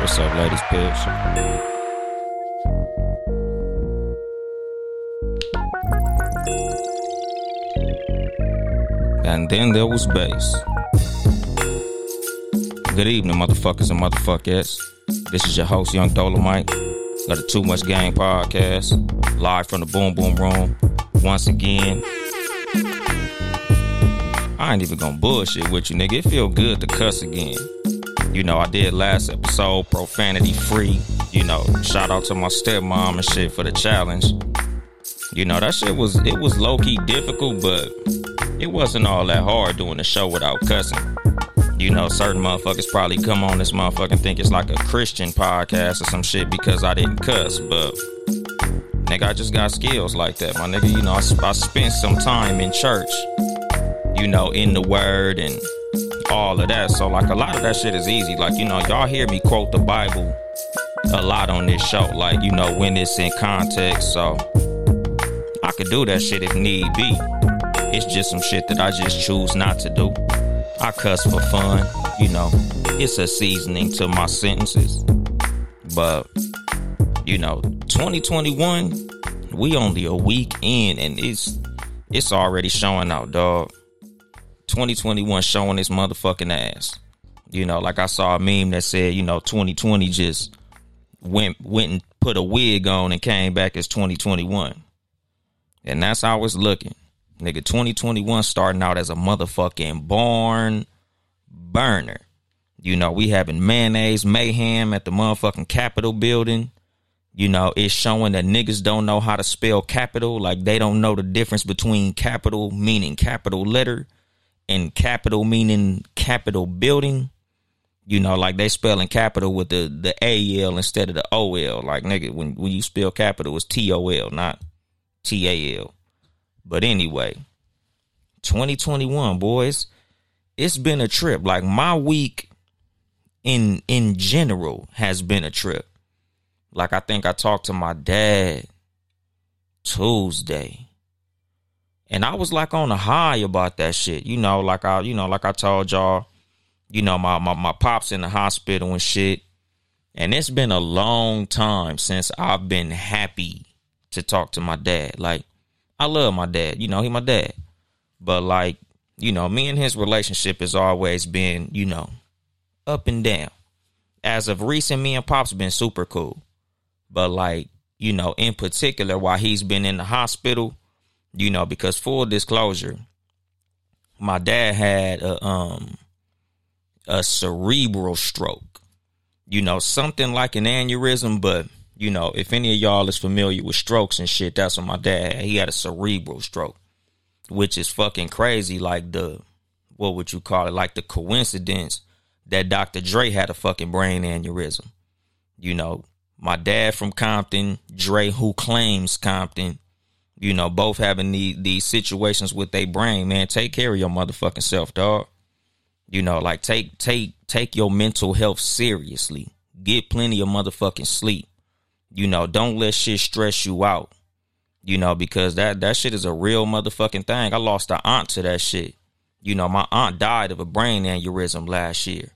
What's up, ladies, pips? And then there was bass. Good evening, motherfuckers and motherfuckers. This is your host, Yung Dolemite. Got a Too Much Gang podcast, live from the Boom Boom Room. Once again, I ain't even gonna bullshit with you, nigga. It feel good to cuss again. You know, I did last episode, profanity free. You know, shout out to my stepmom and shit for the challenge. You know, that shit was it was low key difficult, but it wasn't all that hard doing the show without cussing. You know, certain motherfuckers probably come on this motherfucker and think it's like a Christian podcast or some shit because I didn't cuss, but nigga, I just got skills like that, my nigga. You know, I, I spent some time in church, you know, in the word and all of that. So, like, a lot of that shit is easy. Like, you know, y'all hear me quote the Bible a lot on this show, like, you know, when it's in context. So, I could do that shit if need be. It's just some shit that I just choose not to do. I cuss for fun, you know. It's a seasoning to my sentences. But, you know, 2021, we only a week in and it's it's already showing out, dog. 2021 showing its motherfucking ass. You know, like I saw a meme that said, you know, 2020 just went went and put a wig on and came back as 2021. And that's how it's looking. Nigga, 2021 starting out as a motherfucking born burner. You know, we having mayonnaise mayhem at the motherfucking Capitol building. You know, it's showing that niggas don't know how to spell capital. Like they don't know the difference between capital meaning capital letter and capital meaning capital building. You know, like they spelling capital with the the A L instead of the O L. Like nigga, when when you spell capital, it's T O L, not T A L. But anyway, 2021, boys, it's been a trip. Like my week in in general has been a trip. Like I think I talked to my dad Tuesday. And I was like on a high about that shit. You know, like I you know, like I told y'all, you know, my my, my pops in the hospital and shit. And it's been a long time since I've been happy to talk to my dad. Like I love my dad. You know, he my dad. But like, you know, me and his relationship has always been, you know, up and down. As of recent, me and Pop's been super cool. But like, you know, in particular, while he's been in the hospital, you know, because full disclosure, my dad had a um a cerebral stroke. You know, something like an aneurysm, but you know, if any of y'all is familiar with strokes and shit, that's what my dad had. He had a cerebral stroke, which is fucking crazy. Like the, what would you call it? Like the coincidence that Dr. Dre had a fucking brain aneurysm. You know, my dad from Compton, Dre who claims Compton, you know, both having the, these situations with their brain, man. Take care of your motherfucking self, dog. You know, like take take take your mental health seriously. Get plenty of motherfucking sleep. You know, don't let shit stress you out. You know, because that that shit is a real motherfucking thing. I lost an aunt to that shit. You know, my aunt died of a brain aneurysm last year.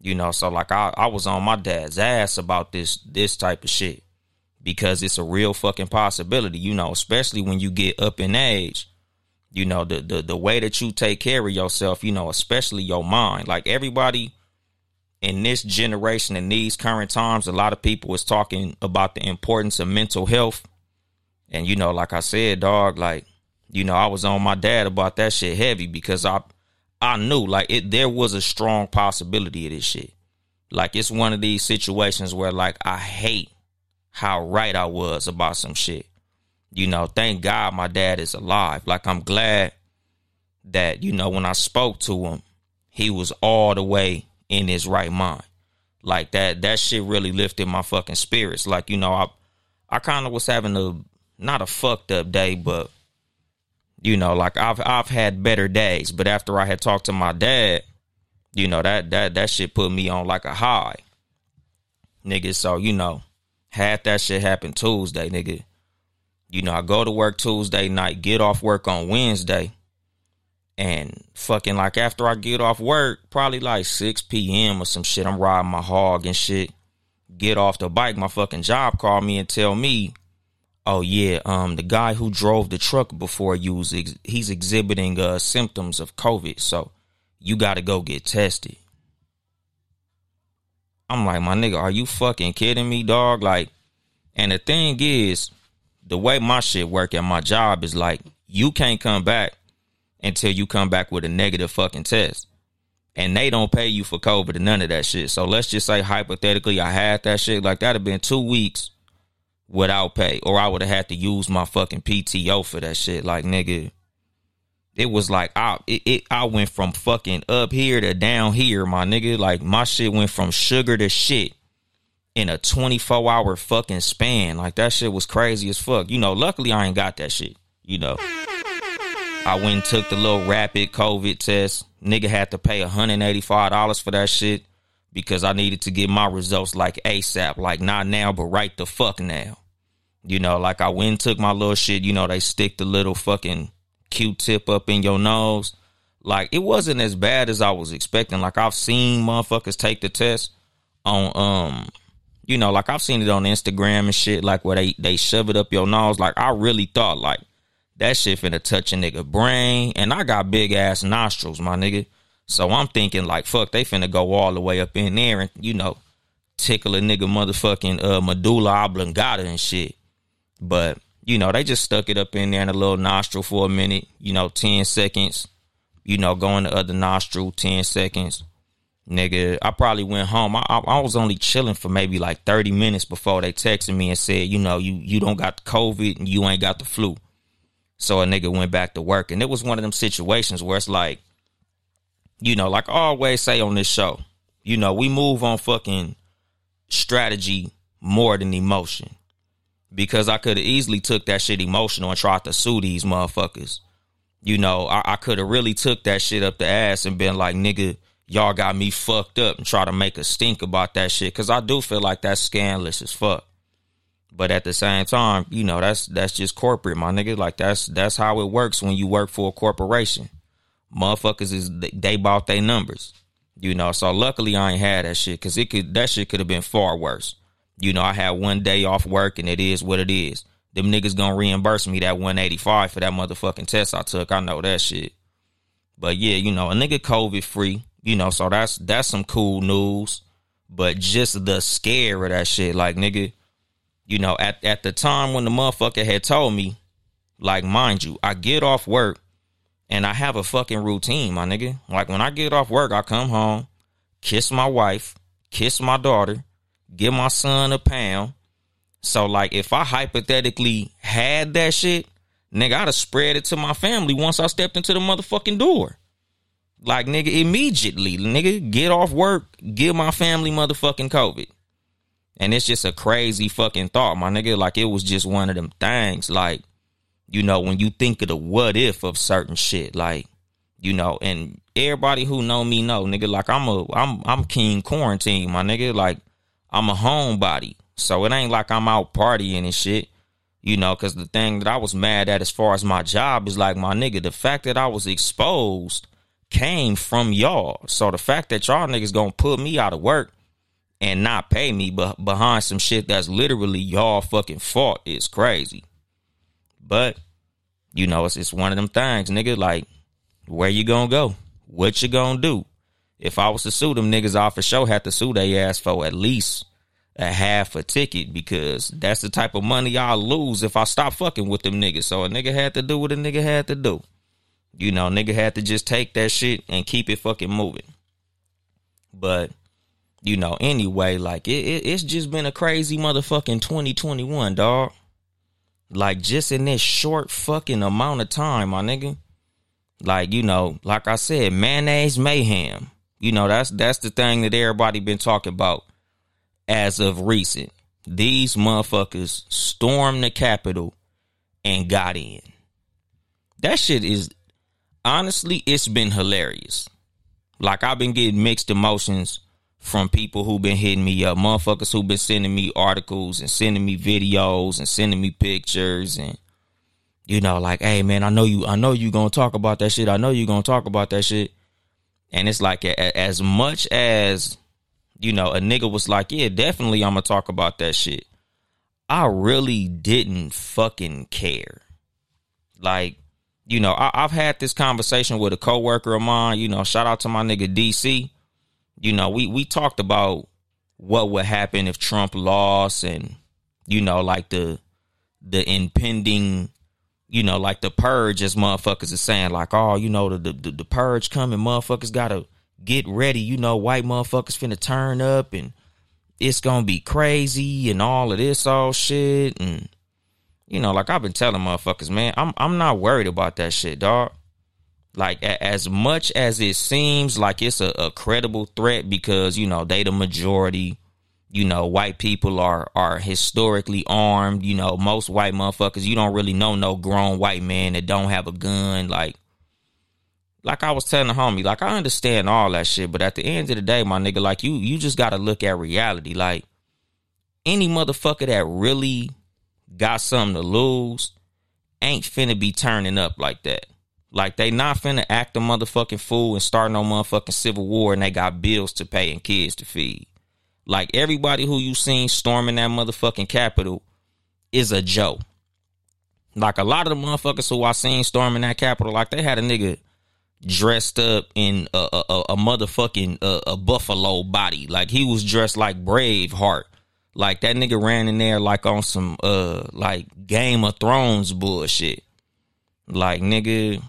You know, so like I, I was on my dad's ass about this this type of shit. Because it's a real fucking possibility, you know, especially when you get up in age. You know, the the the way that you take care of yourself, you know, especially your mind. Like everybody in this generation in these current times, a lot of people is talking about the importance of mental health. And you know, like I said, dog, like, you know, I was on my dad about that shit heavy because I I knew like it there was a strong possibility of this shit. Like it's one of these situations where like I hate how right I was about some shit. you know, thank God my dad is alive. Like I'm glad that, you know, when I spoke to him, he was all the way in his right mind. Like that that shit really lifted my fucking spirits. Like, you know, I I kind of was having a not a fucked up day, but you know, like I've I've had better days, but after I had talked to my dad, you know, that that that shit put me on like a high. Nigga, so you know, had that shit happen Tuesday, nigga. You know, I go to work Tuesday night, get off work on Wednesday. And fucking like after I get off work, probably like 6 p.m. or some shit, I'm riding my hog and shit. Get off the bike, my fucking job called me and tell me, oh yeah, um, the guy who drove the truck before you ex- he's exhibiting uh symptoms of COVID, so you got to go get tested. I'm like, my nigga, are you fucking kidding me, dog? Like, and the thing is, the way my shit work at my job is like, you can't come back until you come back with a negative fucking test. And they don't pay you for COVID and none of that shit. So let's just say hypothetically I had that shit, like that'd have been two weeks without pay. Or I would have had to use my fucking PTO for that shit. Like nigga. It was like I it, it I went from fucking up here to down here, my nigga. Like my shit went from sugar to shit in a 24 hour fucking span. Like that shit was crazy as fuck. You know, luckily I ain't got that shit. You know. I went and took the little rapid COVID test. Nigga had to pay $185 for that shit because I needed to get my results like ASAP. Like not now, but right the fuck now. You know, like I went and took my little shit. You know, they stick the little fucking Q-tip up in your nose. Like it wasn't as bad as I was expecting. Like I've seen motherfuckers take the test on um you know, like I've seen it on Instagram and shit, like where they they shove it up your nose. Like I really thought like that shit finna touch a nigga brain. And I got big ass nostrils, my nigga. So I'm thinking like, fuck, they finna go all the way up in there and, you know, tickle a nigga motherfucking uh, medulla oblongata and shit. But, you know, they just stuck it up in there in a little nostril for a minute, you know, 10 seconds, you know, going the other nostril, 10 seconds. Nigga, I probably went home. I, I, I was only chilling for maybe like 30 minutes before they texted me and said, you know, you, you don't got the COVID and you ain't got the flu. So a nigga went back to work. And it was one of them situations where it's like, you know, like I always say on this show, you know, we move on fucking strategy more than emotion. Because I could have easily took that shit emotional and tried to sue these motherfuckers. You know, I, I could have really took that shit up the ass and been like, nigga, y'all got me fucked up and try to make a stink about that shit. Cause I do feel like that's scandalous as fuck. But at the same time, you know, that's that's just corporate, my nigga. Like that's that's how it works when you work for a corporation. Motherfuckers is they bought their numbers. You know, so luckily I ain't had that shit because it could that shit could have been far worse. You know, I had one day off work and it is what it is. Them niggas gonna reimburse me that 185 for that motherfucking test I took. I know that shit. But yeah, you know, a nigga COVID free, you know, so that's that's some cool news. But just the scare of that shit, like nigga, you know, at, at the time when the motherfucker had told me, like, mind you, I get off work and I have a fucking routine, my nigga. Like, when I get off work, I come home, kiss my wife, kiss my daughter, give my son a pound. So, like, if I hypothetically had that shit, nigga, I'd have spread it to my family once I stepped into the motherfucking door. Like, nigga, immediately, nigga, get off work, give my family motherfucking COVID. And it's just a crazy fucking thought, my nigga. Like it was just one of them things. Like, you know, when you think of the what if of certain shit, like, you know, and everybody who know me know, nigga, like I'm a I'm I'm king quarantine, my nigga. Like I'm a homebody. So it ain't like I'm out partying and shit. You know, cause the thing that I was mad at as far as my job is like my nigga, the fact that I was exposed came from y'all. So the fact that y'all niggas gonna put me out of work and not pay me but behind some shit that's literally y'all fucking fault is crazy. But you know, it's it's one of them things, nigga. Like, where you gonna go? What you gonna do? If I was to sue them niggas off a show, had to sue they ass for at least a half a ticket because that's the type of money I'll lose if I stop fucking with them niggas. So a nigga had to do what a nigga had to do. You know, nigga had to just take that shit and keep it fucking moving. But you know, anyway, like it, it, it's just been a crazy motherfucking 2021, dog. Like just in this short fucking amount of time, my nigga. Like, you know, like I said, mayonnaise mayhem. You know, that's that's the thing that everybody been talking about as of recent. These motherfuckers stormed the Capitol and got in. That shit is honestly, it's been hilarious. Like I've been getting mixed emotions from people who've been hitting me up, motherfuckers who've been sending me articles and sending me videos and sending me pictures and you know, like, hey man, I know you, I know you gonna talk about that shit. I know you gonna talk about that shit. And it's like, as much as you know, a nigga was like, yeah, definitely, I'm gonna talk about that shit. I really didn't fucking care. Like, you know, I, have had this conversation with a coworker of mine. You know, shout out to my nigga DC. You know, we we talked about what would happen if Trump lost, and you know, like the the impending, you know, like the purge, as motherfuckers are saying, like, oh, you know, the the, the purge coming, motherfuckers gotta get ready. You know, white motherfuckers finna turn up, and it's gonna be crazy, and all of this all shit, and you know, like I've been telling motherfuckers, man, I'm I'm not worried about that shit, dog. Like a, as much as it seems like it's a, a credible threat because you know they the majority. You know, white people are are historically armed. You know, most white motherfuckers, you don't really know no grown white man that don't have a gun. Like, like I was telling the homie, like I understand all that shit, but at the end of the day, my nigga, like you, you just got to look at reality. Like any motherfucker that really got something to lose, ain't finna be turning up like that. Like they not finna act a motherfucking fool and start no motherfucking civil war and they got bills to pay and kids to feed. Like everybody who you seen storming that motherfucking Capitol is a joke. Like a lot of the motherfuckers who I seen storming that Capitol, like they had a nigga dressed up in a, a, a motherfucking a, a buffalo body. Like he was dressed like Braveheart. Like that nigga ran in there like on some uh like Game of Thrones bullshit. Like nigga,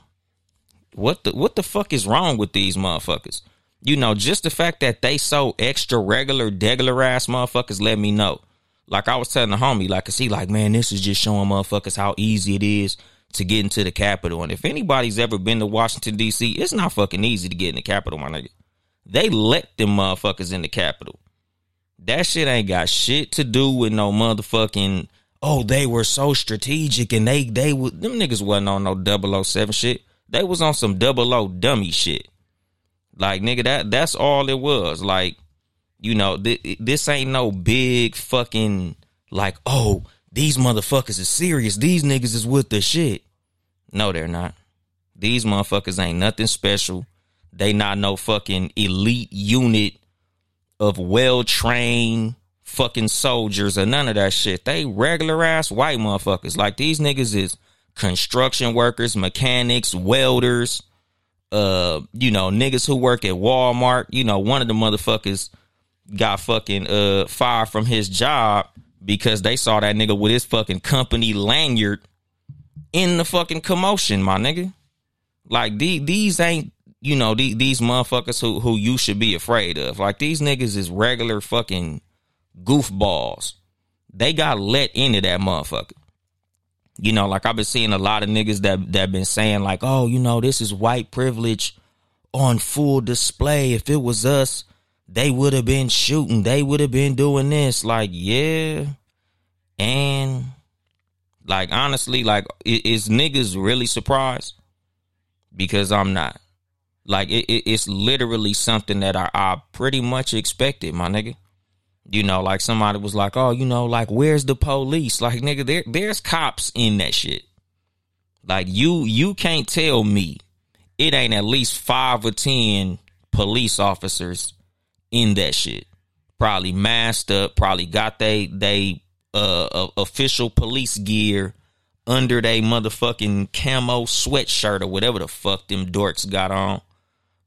what the what the fuck is wrong with these motherfuckers? You know, just the fact that they so extra regular, degular ass motherfuckers let me know. Like I was telling the homie, like, cause he like, man, this is just showing motherfuckers how easy it is to get into the Capitol. And if anybody's ever been to Washington D.C., it's not fucking easy to get in the Capitol, my nigga. They let them motherfuckers in the Capitol. That shit ain't got shit to do with no motherfucking. Oh, they were so strategic and they they would them niggas wasn't on no 007 shit. They was on some double O dummy shit. Like nigga, that that's all it was. Like, you know, th- this ain't no big fucking like, oh, these motherfuckers is serious. These niggas is with the shit. No, they're not. These motherfuckers ain't nothing special. They not no fucking elite unit of well trained fucking soldiers or none of that shit. They regular ass white motherfuckers. Like these niggas is construction workers, mechanics, welders, uh, you know, niggas who work at Walmart. You know, one of the motherfuckers got fucking uh fired from his job because they saw that nigga with his fucking company lanyard in the fucking commotion, my nigga. Like these these ain't you know, these, these motherfuckers who, who you should be afraid of. Like these niggas is regular fucking goofballs. They got let into that motherfucker. You know, like I've been seeing a lot of niggas that that been saying like, oh, you know, this is white privilege on full display. If it was us, they would have been shooting. They would have been doing this. Like, yeah. And like honestly, like is niggas really surprised? Because I'm not. Like it, it, it's literally something that I, I pretty much expected, my nigga. You know, like somebody was like, "Oh, you know, like where's the police?" Like, nigga, there there's cops in that shit. Like you you can't tell me it ain't at least five or ten police officers in that shit. Probably masked up. Probably got they they uh, official police gear under they motherfucking camo sweatshirt or whatever the fuck them dorks got on.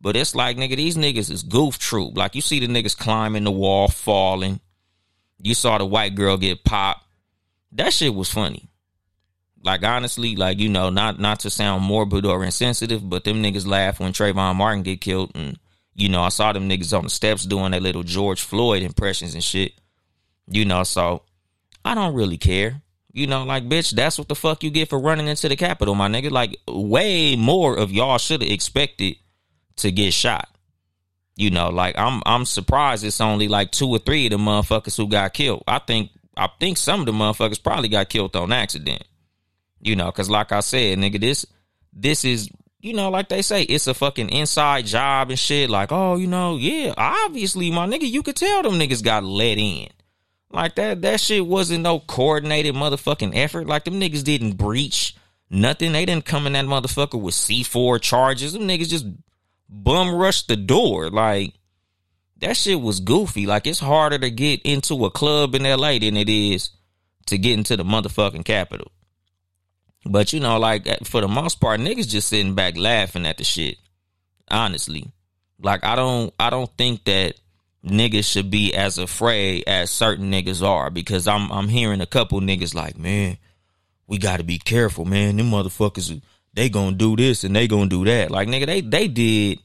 But it's like, nigga, these niggas is goof troop. Like you see the niggas climbing the wall, falling. You saw the white girl get popped. That shit was funny. Like honestly, like you know, not not to sound morbid or insensitive, but them niggas laugh when Trayvon Martin get killed, and you know, I saw them niggas on the steps doing their little George Floyd impressions and shit. You know, so I don't really care. You know, like bitch, that's what the fuck you get for running into the Capitol, my nigga. Like way more of y'all should have expected to get shot. You know, like I'm I'm surprised it's only like two or three of the motherfuckers who got killed. I think I think some of the motherfuckers probably got killed on accident. You know, cause like I said, nigga, this this is you know, like they say, it's a fucking inside job and shit. Like, oh, you know, yeah, obviously, my nigga, you could tell them niggas got let in. Like that, that shit wasn't no coordinated motherfucking effort. Like them niggas didn't breach nothing. They didn't come in that motherfucker with C4 charges. Them niggas just bum rushed the door. Like that shit was goofy. Like it's harder to get into a club in LA than it is to get into the motherfucking Capitol. But you know, like uh, for the most part, niggas just sitting back laughing at the shit. Honestly. Like I don't I don't think that niggas should be as afraid as certain niggas are because I'm I'm hearing a couple niggas like, man, we gotta be careful, man. Them motherfuckers they gonna do this and they gonna do that. Like nigga, they they did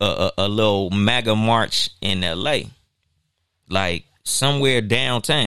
a, a, a little MAGA march in LA. Like somewhere downtown.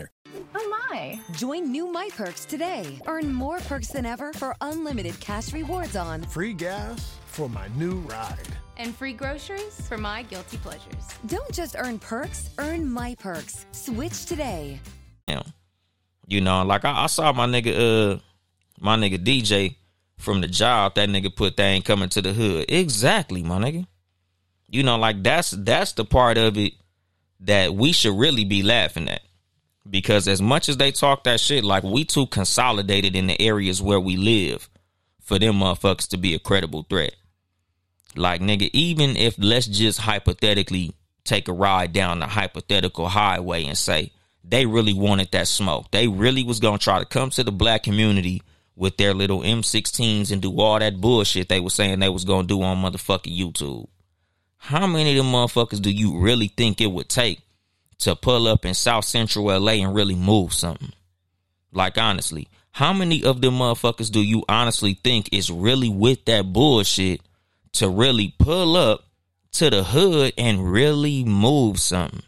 Oh my! Join new My Perks today. Earn more perks than ever for unlimited cash rewards on free gas for my new ride and free groceries for my guilty pleasures. Don't just earn perks, earn My Perks. Switch today. Yeah. You know, like I, I saw my nigga, uh, my nigga DJ from the job. That nigga put that ain't coming to the hood. Exactly, my nigga. You know, like that's that's the part of it that we should really be laughing at. Because as much as they talk that shit, like we too consolidated in the areas where we live for them motherfuckers to be a credible threat. Like nigga, even if let's just hypothetically take a ride down the hypothetical highway and say they really wanted that smoke. They really was gonna try to come to the black community with their little M16s and do all that bullshit they were saying they was gonna do on motherfucking YouTube. How many of them motherfuckers do you really think it would take to pull up in South Central LA and really move something? Like honestly, how many of them motherfuckers do you honestly think is really with that bullshit to really pull up to the hood and really move something?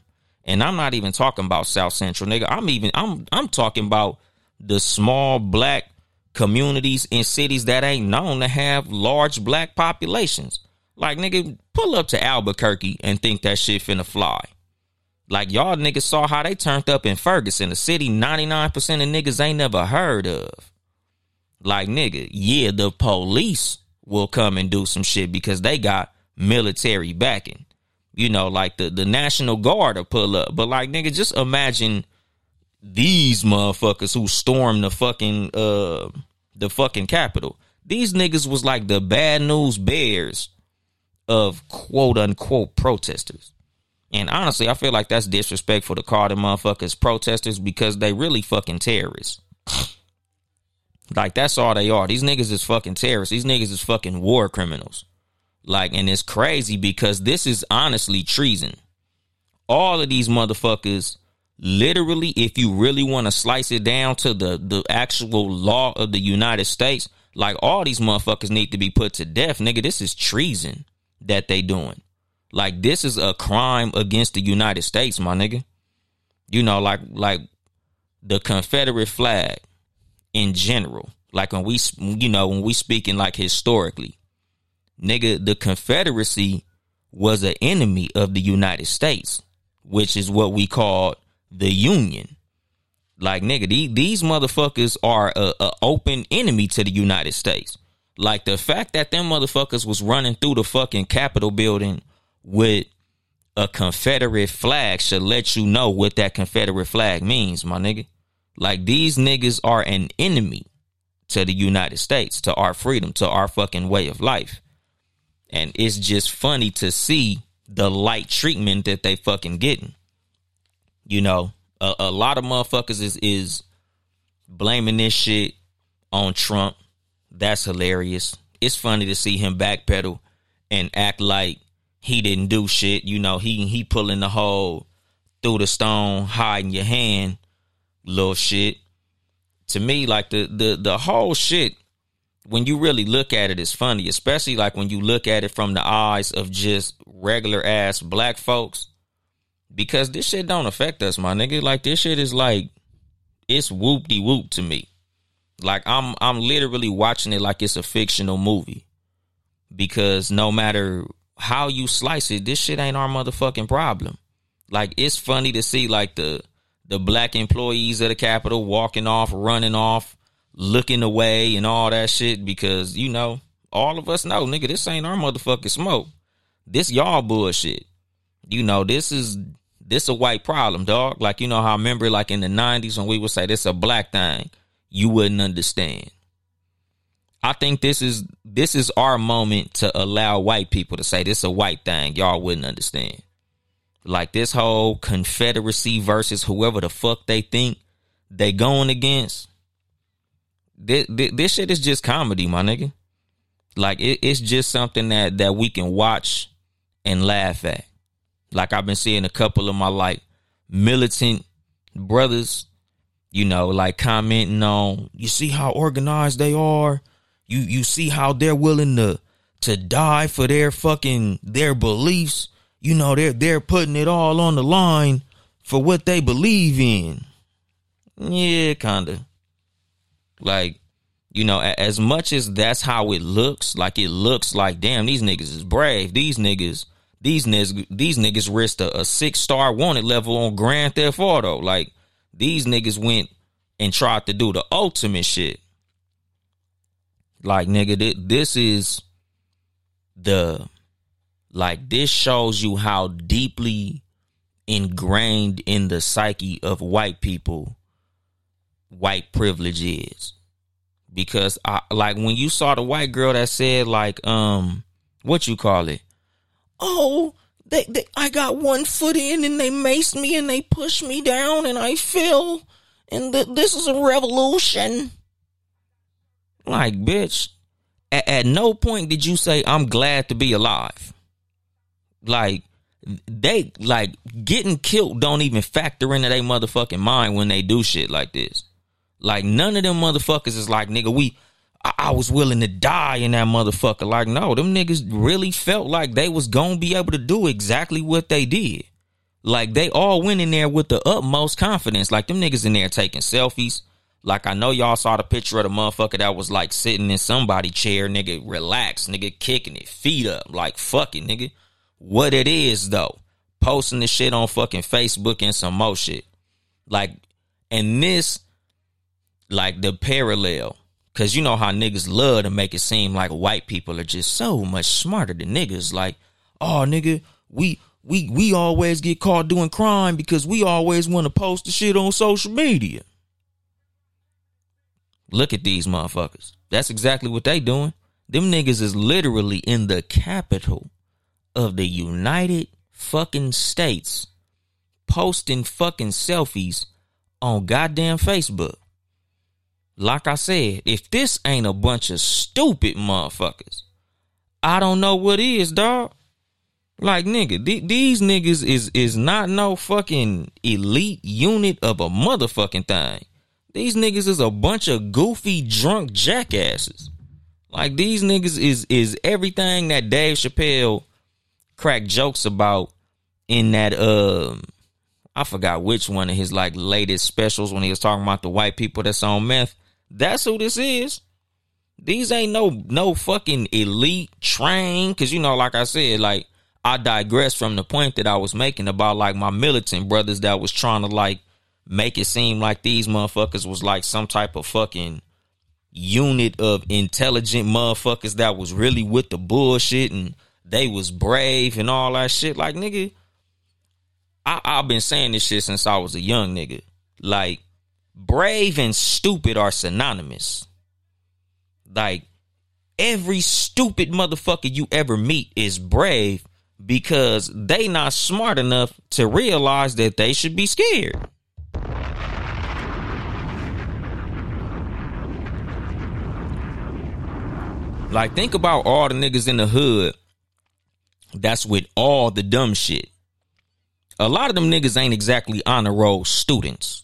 And I'm not even talking about South Central, nigga. I'm even I'm I'm talking about the small black communities in cities that ain't known to have large black populations. Like nigga, pull up to Albuquerque and think that shit finna fly. Like y'all niggas saw how they turned up in Ferguson, a city 99% of niggas ain't never heard of. Like nigga, yeah, the police will come and do some shit because they got military backing. You know, like the, the National Guard will pull up. But like nigga, just imagine these motherfuckers who stormed the fucking uh the fucking Capitol. These niggas was like the bad news bears of quote unquote protesters. And honestly, I feel like that's disrespectful to call them motherfuckers protesters because they really fucking terrorists. like that's all they are. These niggas is fucking terrorists. These niggas is fucking war criminals. Like, and it's crazy because this is honestly treason. All of these motherfuckers, literally, if you really want to slice it down to the the actual law of the United States, like all these motherfuckers need to be put to death, nigga. This is treason that they doing. Like this is a crime against the United States, my nigga. You know, like like the Confederate flag in general. Like when we, you know, when we speaking like historically, nigga, the Confederacy was an enemy of the United States, which is what we call the Union. Like nigga, these, these motherfuckers are a, a open enemy to the United States. Like the fact that them motherfuckers was running through the fucking Capitol building with a Confederate flag should let you know what that Confederate flag means, my nigga. Like these niggas are an enemy to the United States, to our freedom, to our fucking way of life. And it's just funny to see the light treatment that they fucking getting. You know, a, a lot of motherfuckers is is blaming this shit on Trump. That's hilarious. It's funny to see him backpedal and act like he didn't do shit. You know, he he pulling the hole through the stone, hiding your hand, little shit. To me, like the the the whole shit, when you really look at it, is funny, especially like when you look at it from the eyes of just regular ass black folks. Because this shit don't affect us, my nigga. Like this shit is like it's whoop de whoop to me. Like I'm I'm literally watching it like it's a fictional movie. Because no matter how you slice it, this shit ain't our motherfucking problem. Like it's funny to see like the the black employees of the Capitol walking off, running off, looking away, and all that shit because you know all of us know, nigga, this ain't our motherfucking smoke. This y'all bullshit. You know this is this a white problem, dog. Like you know how I remember like in the nineties when we would say this a black thing, you wouldn't understand. I think this is this is our moment to allow white people to say this is a white thing. Y'all wouldn't understand. Like this whole Confederacy versus whoever the fuck they think they going against. This, this, this shit is just comedy, my nigga. Like it, it's just something that that we can watch and laugh at. Like I've been seeing a couple of my like militant brothers, you know, like commenting on, you see how organized they are you you see how they're willing to to die for their fucking their beliefs. You know, they're they're putting it all on the line for what they believe in. Yeah, kinda. Like, you know, as much as that's how it looks, like it looks like, damn, these niggas is brave. These niggas, these niggas, these niggas risked a, a six star wanted level on Grand Theft Auto. Like, these niggas went and tried to do the ultimate shit. Like nigga, this is the like this shows you how deeply ingrained in the psyche of white people white privilege is. Because I like when you saw the white girl that said like um what you call it? Oh, they, they I got one foot in and they maced me and they pushed me down and I fell and th- this is a revolution. Like, bitch, at, at no point did you say, I'm glad to be alive. Like, they, like, getting killed don't even factor into their motherfucking mind when they do shit like this. Like, none of them motherfuckers is like, nigga, we, I, I was willing to die in that motherfucker. Like, no, them niggas really felt like they was gonna be able to do exactly what they did. Like, they all went in there with the utmost confidence. Like, them niggas in there taking selfies like I know y'all saw the picture of the motherfucker that was like sitting in somebody chair, nigga, relax, nigga, kicking it, feet up, like fuck it, nigga. What it is though, posting the shit on fucking Facebook and some more shit. Like, and this, like the parallel, cause you know how niggas love to make it seem like white people are just so much smarter than niggas. Like, oh nigga, we we we always get caught doing crime because we always want to post the shit on social media. Look at these motherfuckers. That's exactly what they doing. Them niggas is literally in the capital of the United fucking States posting fucking selfies on goddamn Facebook. Like I said, if this ain't a bunch of stupid motherfuckers, I don't know what is, dog. Like nigga, th- these niggas is is not no fucking elite unit of a motherfucking thing. These niggas is a bunch of goofy drunk jackasses. Like these niggas is is everything that Dave Chappelle cracked jokes about in that um I forgot which one of his like latest specials when he was talking about the white people that's on meth. That's who this is. These ain't no no fucking elite train cuz you know like I said like I digress from the point that I was making about like my militant brothers that was trying to like make it seem like these motherfuckers was like some type of fucking unit of intelligent motherfuckers that was really with the bullshit and they was brave and all that shit. Like nigga, I, I've been saying this shit since I was a young nigga. Like brave and stupid are synonymous. Like every stupid motherfucker you ever meet is brave because they not smart enough to realize that they should be scared. Like, think about all the niggas in the hood that's with all the dumb shit. A lot of them niggas ain't exactly honor roll students.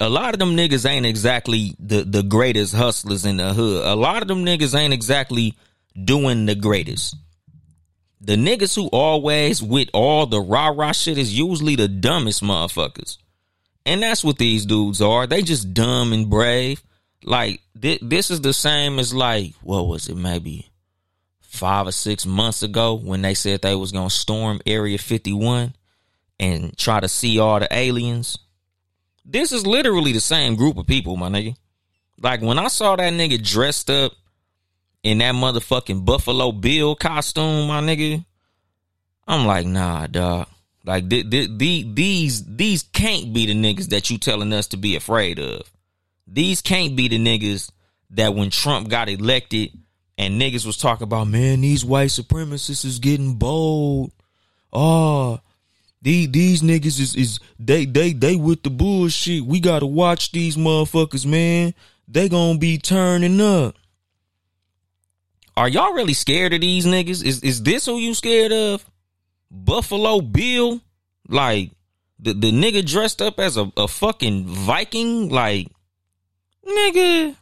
A lot of them niggas ain't exactly the, the greatest hustlers in the hood. A lot of them niggas ain't exactly doing the greatest. The niggas who always with all the rah rah shit is usually the dumbest motherfuckers. And that's what these dudes are. They just dumb and brave. Like th- this is the same as like what was it? Maybe five or six months ago when they said they was gonna storm Area 51 and try to see all the aliens. This is literally the same group of people, my nigga. Like when I saw that nigga dressed up in that motherfucking Buffalo Bill costume, my nigga, I'm like, nah, dog. Like th- th- th- these these can't be the niggas that you telling us to be afraid of. These can't be the niggas that when Trump got elected and niggas was talking about, man, these white supremacists is getting bold. Oh, these these niggas is is they they they with the bullshit. We gotta watch these motherfuckers, man. They gonna be turning up. Are y'all really scared of these niggas? Is is this who you scared of? Buffalo Bill? Like the, the nigga dressed up as a, a fucking Viking? Like nigga.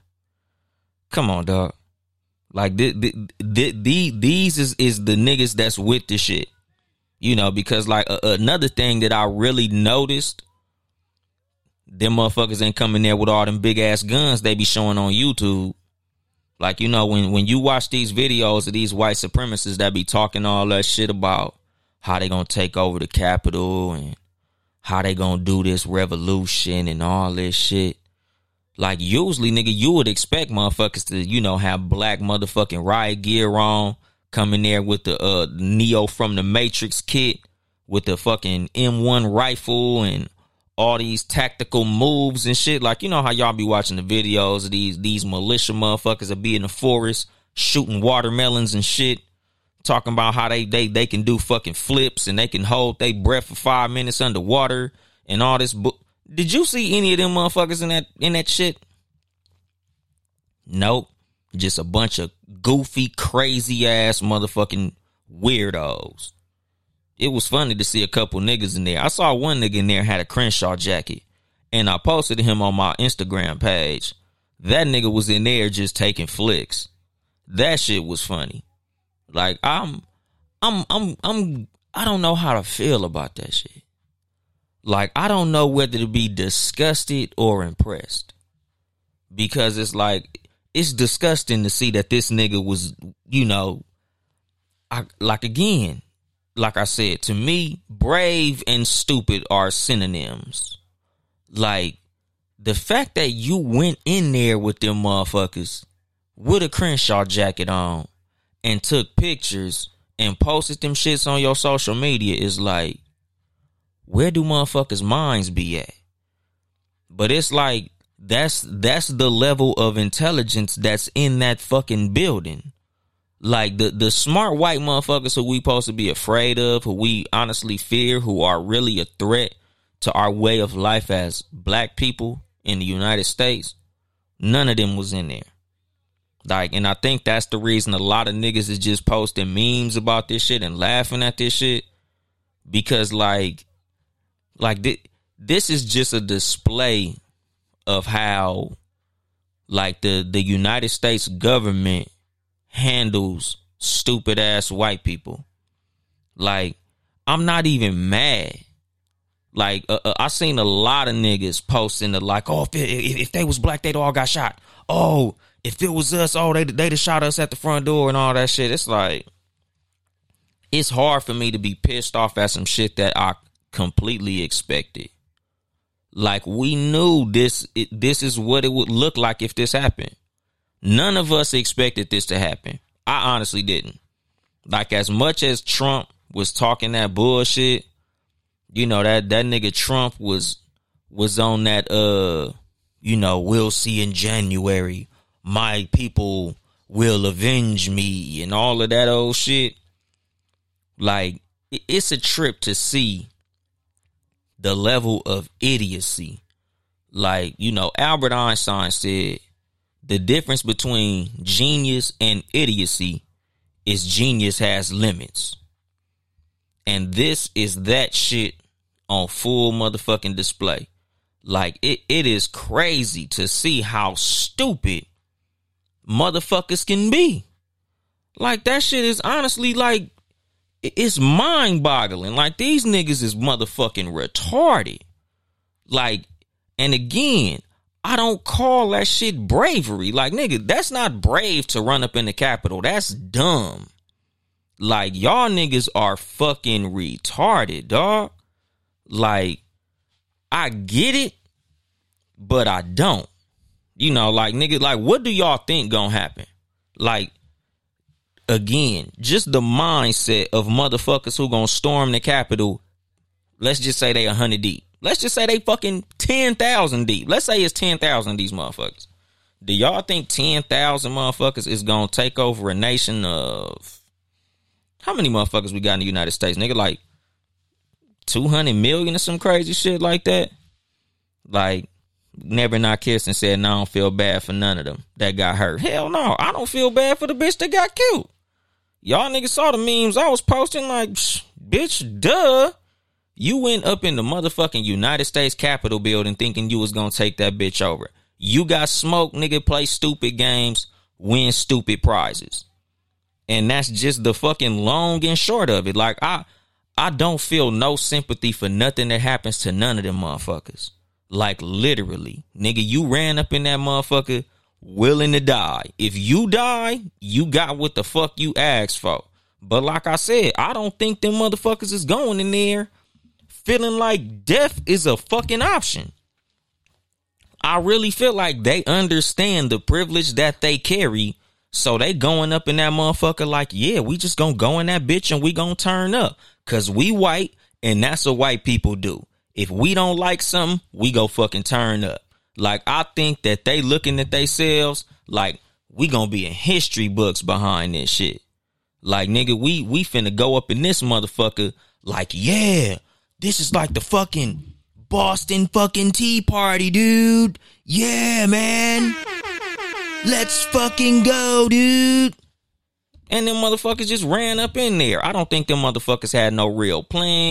Come on, dog. Like the, the, the, the, these is is the niggas that's with the shit. You know, because like uh, another thing that I really noticed, them motherfuckers ain't coming there with all them big ass guns they be showing on YouTube. Like you know, when when you watch these videos of these white supremacists that be talking all that shit about how they gonna take over the capital and how they gonna do this revolution and all this shit. Like usually, nigga, you would expect motherfuckers to, you know, have black motherfucking riot gear on, come in there with the uh Neo from the Matrix kit, with the fucking M1 rifle and all these tactical moves and shit. Like you know how y'all be watching the videos of these these militia motherfuckers that be in the forest shooting watermelons and shit, talking about how they they they can do fucking flips and they can hold their breath for five minutes underwater and all this. Bu- Did you see any of them motherfuckers in that in that shit? Nope. Just a bunch of goofy, crazy ass motherfucking weirdos. It was funny to see a couple niggas in there. I saw one nigga in there had a Crenshaw jacket, and I posted him on my Instagram page. That nigga was in there just taking flicks. That shit was funny. Like I'm, I'm, I'm, I'm. I don't know how to feel about that shit. Like I don't know whether to be disgusted or impressed, because it's like it's disgusting to see that this nigga was, you know, I, like again, like I said, to me, brave and stupid are synonyms. Like the fact that you went in there with them motherfuckers with a Crenshaw jacket on and took pictures and posted them shits on your social media is like, where do motherfuckers' minds be at? But it's like that's that's the level of intelligence that's in that fucking building. Like the the smart white motherfuckers who we supposed to be afraid of, who we honestly fear, who are really a threat to our way of life as black people in the United States, none of them was in there. Like, and I think that's the reason a lot of niggas is just posting memes about this shit and laughing at this shit. Because like, like th- this is just a display of how like the the United States government handles stupid ass white people. Like, I'm not even mad. Like, uh, uh, I seen a lot of niggas posting the like, oh, if, it, if they was black, they'd all got shot. Oh, if it was us, oh, they they'd have shot us at the front door and all that shit. It's like, it's hard for me to be pissed off at some shit that I completely expected. Like we knew this, it, this is what it would look like if this happened. None of us expected this to happen. I honestly didn't. Like as much as Trump was talking that bullshit, you know that that nigga Trump was was on that uh you know, we'll see in January. My people will avenge me and all of that old shit. Like it's a trip to see the level of idiocy. Like, you know, Albert Einstein said the difference between genius and idiocy is genius has limits. And this is that shit on full motherfucking display. Like it, it is crazy to see how stupid motherfuckers can be. Like that shit is honestly like it's mind boggling. Like these niggas is motherfucking retarded. Like, and again, I don't call that shit bravery. Like, nigga, that's not brave to run up in the Capitol. That's dumb. Like, y'all niggas are fucking retarded, dog. Like, I get it, but I don't. You know, like, nigga, like, what do y'all think gonna happen? Like, again, just the mindset of motherfuckers who gonna storm the Capitol. Let's just say they a hundred deep. Let's just say they fucking ten thousand deep. Let's say it's ten thousand these motherfuckers. Do y'all think ten thousand motherfuckers is gonna take over a nation of how many motherfuckers we got in the United States? Nigga, like two hundred million or some crazy shit like that. Like never not kissing said, "No, I don't feel bad for none of them that got hurt." Hell no, I don't feel bad for the bitch that got killed. Y'all niggas saw the memes I was posting, like, bitch, duh. You went up in the motherfucking United States Capitol building thinking you was gonna take that bitch over. You got smoked, nigga, play stupid games, win stupid prizes. And that's just the fucking long and short of it. Like I I don't feel no sympathy for nothing that happens to none of them motherfuckers. Like literally. Nigga, you ran up in that motherfucker willing to die. If you die, you got what the fuck you asked for. But like I said, I don't think them motherfuckers is going in there feeling like death is a fucking option. I really feel like they understand the privilege that they carry. So they going up in that motherfucker like, yeah, we just gonna go in that bitch and we gonna turn up. Cause we white and that's what white people do. If we don't like something, we go fucking turn up. Like I think that they looking at themselves like we gonna be in history books behind this shit. Like nigga, we we finna go up in this motherfucker like yeah, this is like the fucking Boston fucking Tea Party, dude. Yeah, man. Let's fucking go, dude. And them motherfuckers just ran up in there. I don't think them motherfuckers had no real plan.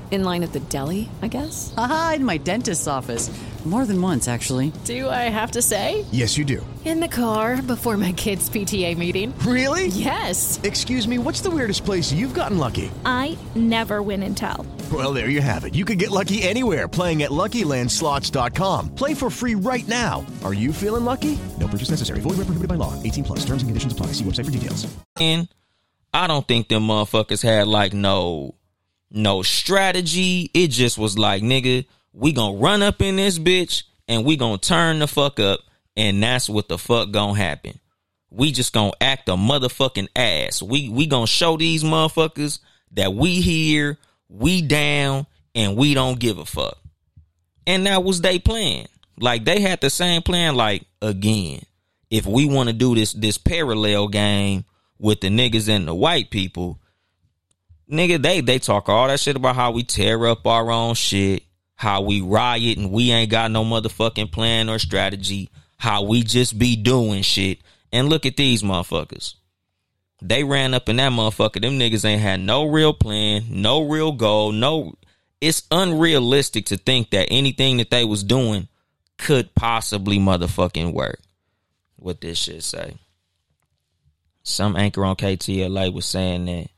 In line at the deli, I guess? Aha, in my dentist's office. More than once, actually. Do I have to say? Yes, you do. In the car before my kids' PTA meeting. Really? Yes. Excuse me, what's the weirdest place you've gotten lucky? I never win and tell. Well, there you have it. You can get lucky anywhere playing at LuckyLandSlots.com. Play for free right now. Are you feeling lucky? No purchase necessary. Void where prohibited by law. 18 plus. Terms and conditions apply. See website for details. And I don't think them motherfuckers had like no no strategy. It just was like, nigga, we gonna run up in this bitch and we gonna turn the fuck up, and that's what the fuck gonna happen. We just gonna act a motherfucking ass. We we gonna show these motherfuckers that we here, we down, and we don't give a fuck. And that was they plan. Like they had the same plan. Like again, if we want to do this this parallel game with the niggas and the white people, nigga, they they talk all that shit about how we tear up our own shit, how we riot and we ain't got no motherfucking plan or strategy, how we just be doing shit. And look at these motherfuckers. They ran up in that motherfucker. Them niggas ain't had no real plan, no real goal, no. It's unrealistic to think that anything that they was doing could possibly motherfucking work. What this shit say? Some anchor on KTLA was saying that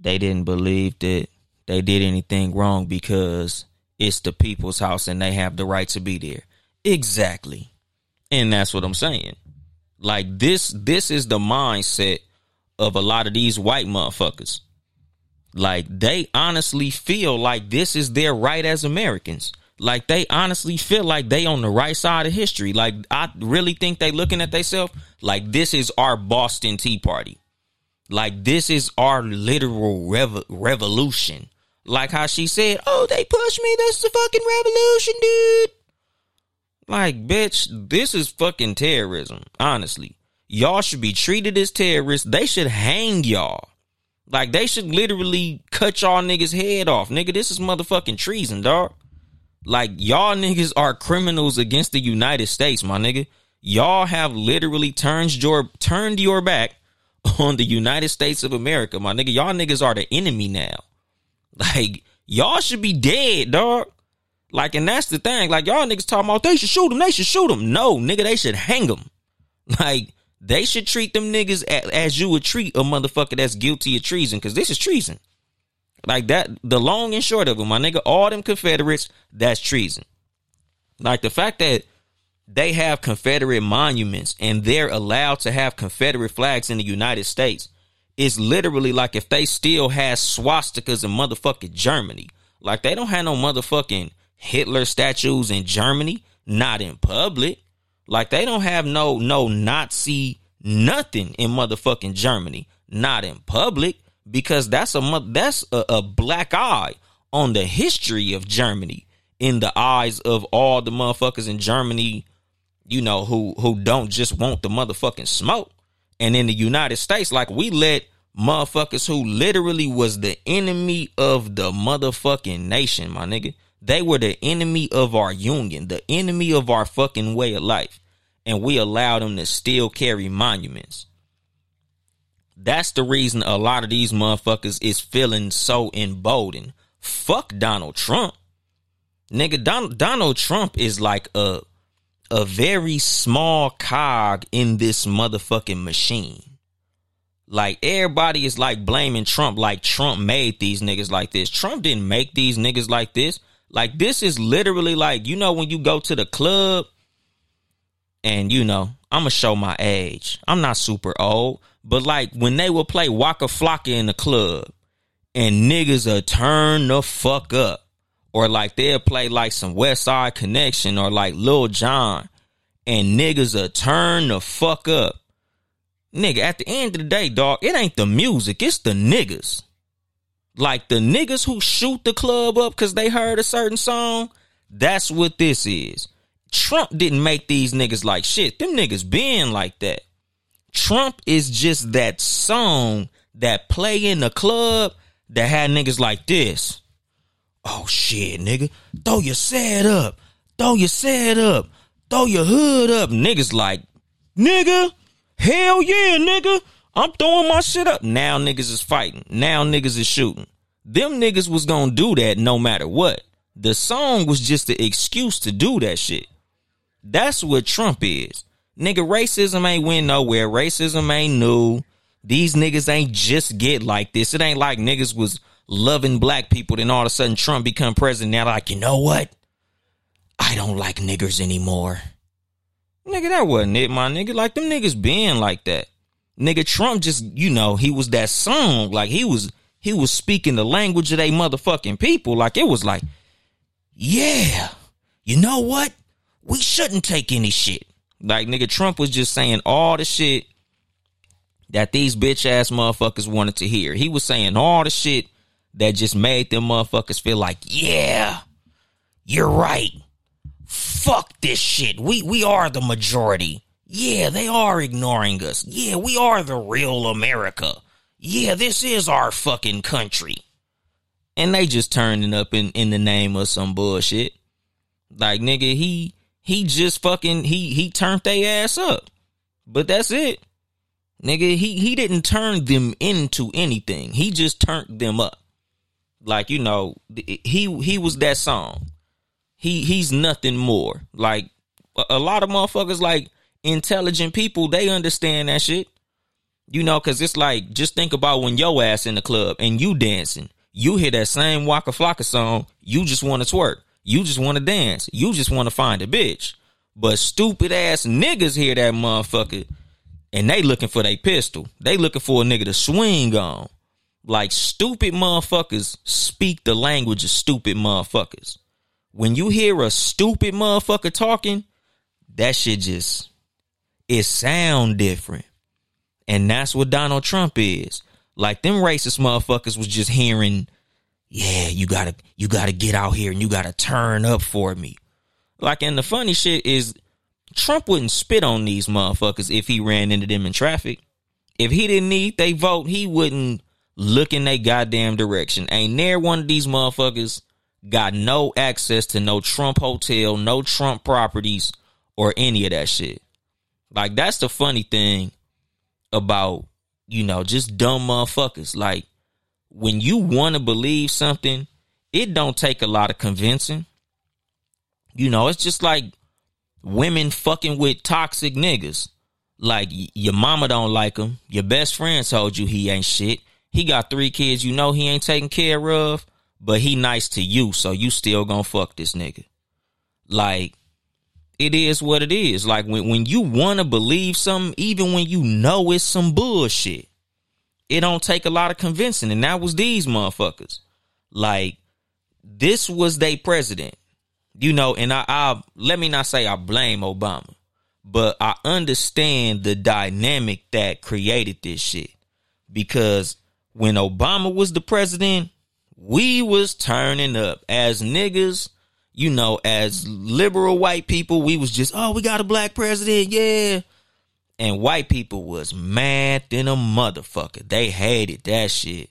they didn't believe that they did anything wrong because it's the people's house and they have the right to be there. Exactly. And that's what I'm saying. Like this this is the mindset of a lot of these white motherfuckers. Like they honestly feel like this is their right as Americans. Like they honestly feel like they on the right side of history. Like I really think they looking at themselves like this is our Boston Tea Party. Like this is our literal rev- revolution. Like how she said, "Oh, they pushed me. That's the fucking revolution, dude." Like, bitch, this is fucking terrorism. Honestly, y'all should be treated as terrorists. They should hang y'all. Like they should literally cut y'all niggas head off. Nigga, this is motherfucking treason, dog. Like y'all niggas are criminals against the United States, my nigga. Y'all have literally turned your turned your back on the United States of America, my nigga. Y'all niggas are the enemy now. Like y'all should be dead, dog. Like, and that's the thing. Like y'all niggas talking about they should shoot them, they should shoot them. No, nigga, they should hang them. Like they should treat them niggas as, as you would treat a motherfucker that's guilty of treason, because this is treason. Like that, the long and short of it, my nigga, all them Confederates, that's treason. Like the fact that they have Confederate monuments and they're allowed to have Confederate flags in the United States. It's literally like if they still had swastikas in motherfucking Germany. Like they don't have no motherfucking Hitler statues in Germany, not in public. Like they don't have no no Nazi nothing in motherfucking Germany, not in public. Because that's a that's a, a black eye on the history of Germany. In the eyes of all the motherfuckers in Germany, you know, who who don't just want the motherfucking smoke. And in the United States, like we let motherfuckers who literally was the enemy of the motherfucking nation, my nigga. They were the enemy of our union, the enemy of our fucking way of life. And we allowed them to still carry monuments. That's the reason a lot of these motherfuckers is feeling so emboldened. Fuck Donald Trump. Nigga, Don- Donald Trump is like a a very small cog in this motherfucking machine. Like everybody is like blaming Trump like Trump made these niggas like this. Trump didn't make these niggas like this. Like this is literally like, you know, when you go to the club and you know, I'm gonna show my age. I'm not super old, but like when they will play Waka Flocka in the club and niggas will turn the fuck up. Or like they'll play like some Westside Connection or like Lil Jon and niggas will turn the fuck up. Nigga, at the end of the day, dog, it ain't the music, it's the niggas. Like the niggas who shoot the club up because they heard a certain song, that's what this is. Trump didn't make these niggas like shit. Them niggas been like that. Trump is just that song that play in the club that had niggas like this. Oh shit, nigga. Throw your set up. Throw your set up. Throw your hood up. Niggas like, nigga, hell yeah, nigga. I'm throwing my shit up. Now niggas is fighting. Now niggas is shooting. Them niggas was gonna do that no matter what. The song was just the excuse to do that shit. That's what Trump is. Nigga, racism ain't went nowhere. Racism ain't new. These niggas ain't just get like this. It ain't like niggas was loving black people, then all of a sudden Trump become president. Now like, you know what? I don't like niggers anymore. Nigga, that wasn't it, my nigga. Like them niggas being like that. Nigga, Trump just, you know, he was that song. Like he was he was speaking the language of they motherfucking people. Like it was like, yeah, you know what? We shouldn't take any shit. Like nigga, Trump was just saying all the shit that these bitch ass motherfuckers wanted to hear. He was saying all the shit that just made them motherfuckers feel like, yeah, you're right. Fuck this shit. We we are the majority. Yeah, they are ignoring us. Yeah, we are the real America. Yeah, this is our fucking country. And they just turning up in, in the name of some bullshit. Like nigga, he he just fucking he he turned their ass up. But that's it. Nigga, he he didn't turn them into anything. He just turned them up. Like, you know, he he was that song. He he's nothing more. Like a, a lot of motherfuckers like intelligent people, they understand that shit. You know, cause it's like, just think about when your ass in the club and you dancing. You hear that same Waka Flocka song, you just want to twerk. You just want to dance. You just want to find a bitch. But stupid ass niggas hear that motherfucker and they looking for their pistol. They looking for a nigga to swing on. Like stupid motherfuckers speak the language of stupid motherfuckers. When you hear a stupid motherfucker talking, that shit just it sound different. And that's what Donald Trump is. Like them racist motherfuckers was just hearing, yeah, you gotta you gotta get out here and you gotta turn up for me. Like and the funny shit is Trump wouldn't spit on these motherfuckers if he ran into them in traffic. If he didn't need they vote, he wouldn't look in their goddamn direction. Ain't there one of these motherfuckers got no access to no Trump hotel, no Trump properties, or any of that shit. Like that's the funny thing about, you know, just dumb motherfuckers. Like when you want to believe something, it don't take a lot of convincing. You know, it's just like women fucking with toxic niggas. Like your mama don't like him. Your best friend told you he ain't shit. He got three kids you know he ain't taking care of, but he nice to you, so you still gonna fuck this nigga. Like, it is what it is. Like when, when you wanna believe something, even when you know it's some bullshit, it don't take a lot of convincing. And that was these motherfuckers. Like, this was their president. You know, and I, I let me not say I blame Obama, but I understand the dynamic that created this shit. Because when Obama was the president, we was turning up as niggas, you know, as liberal white people, we was just, oh, we got a black president, yeah. And white people was mad than a motherfucker. They hated that shit.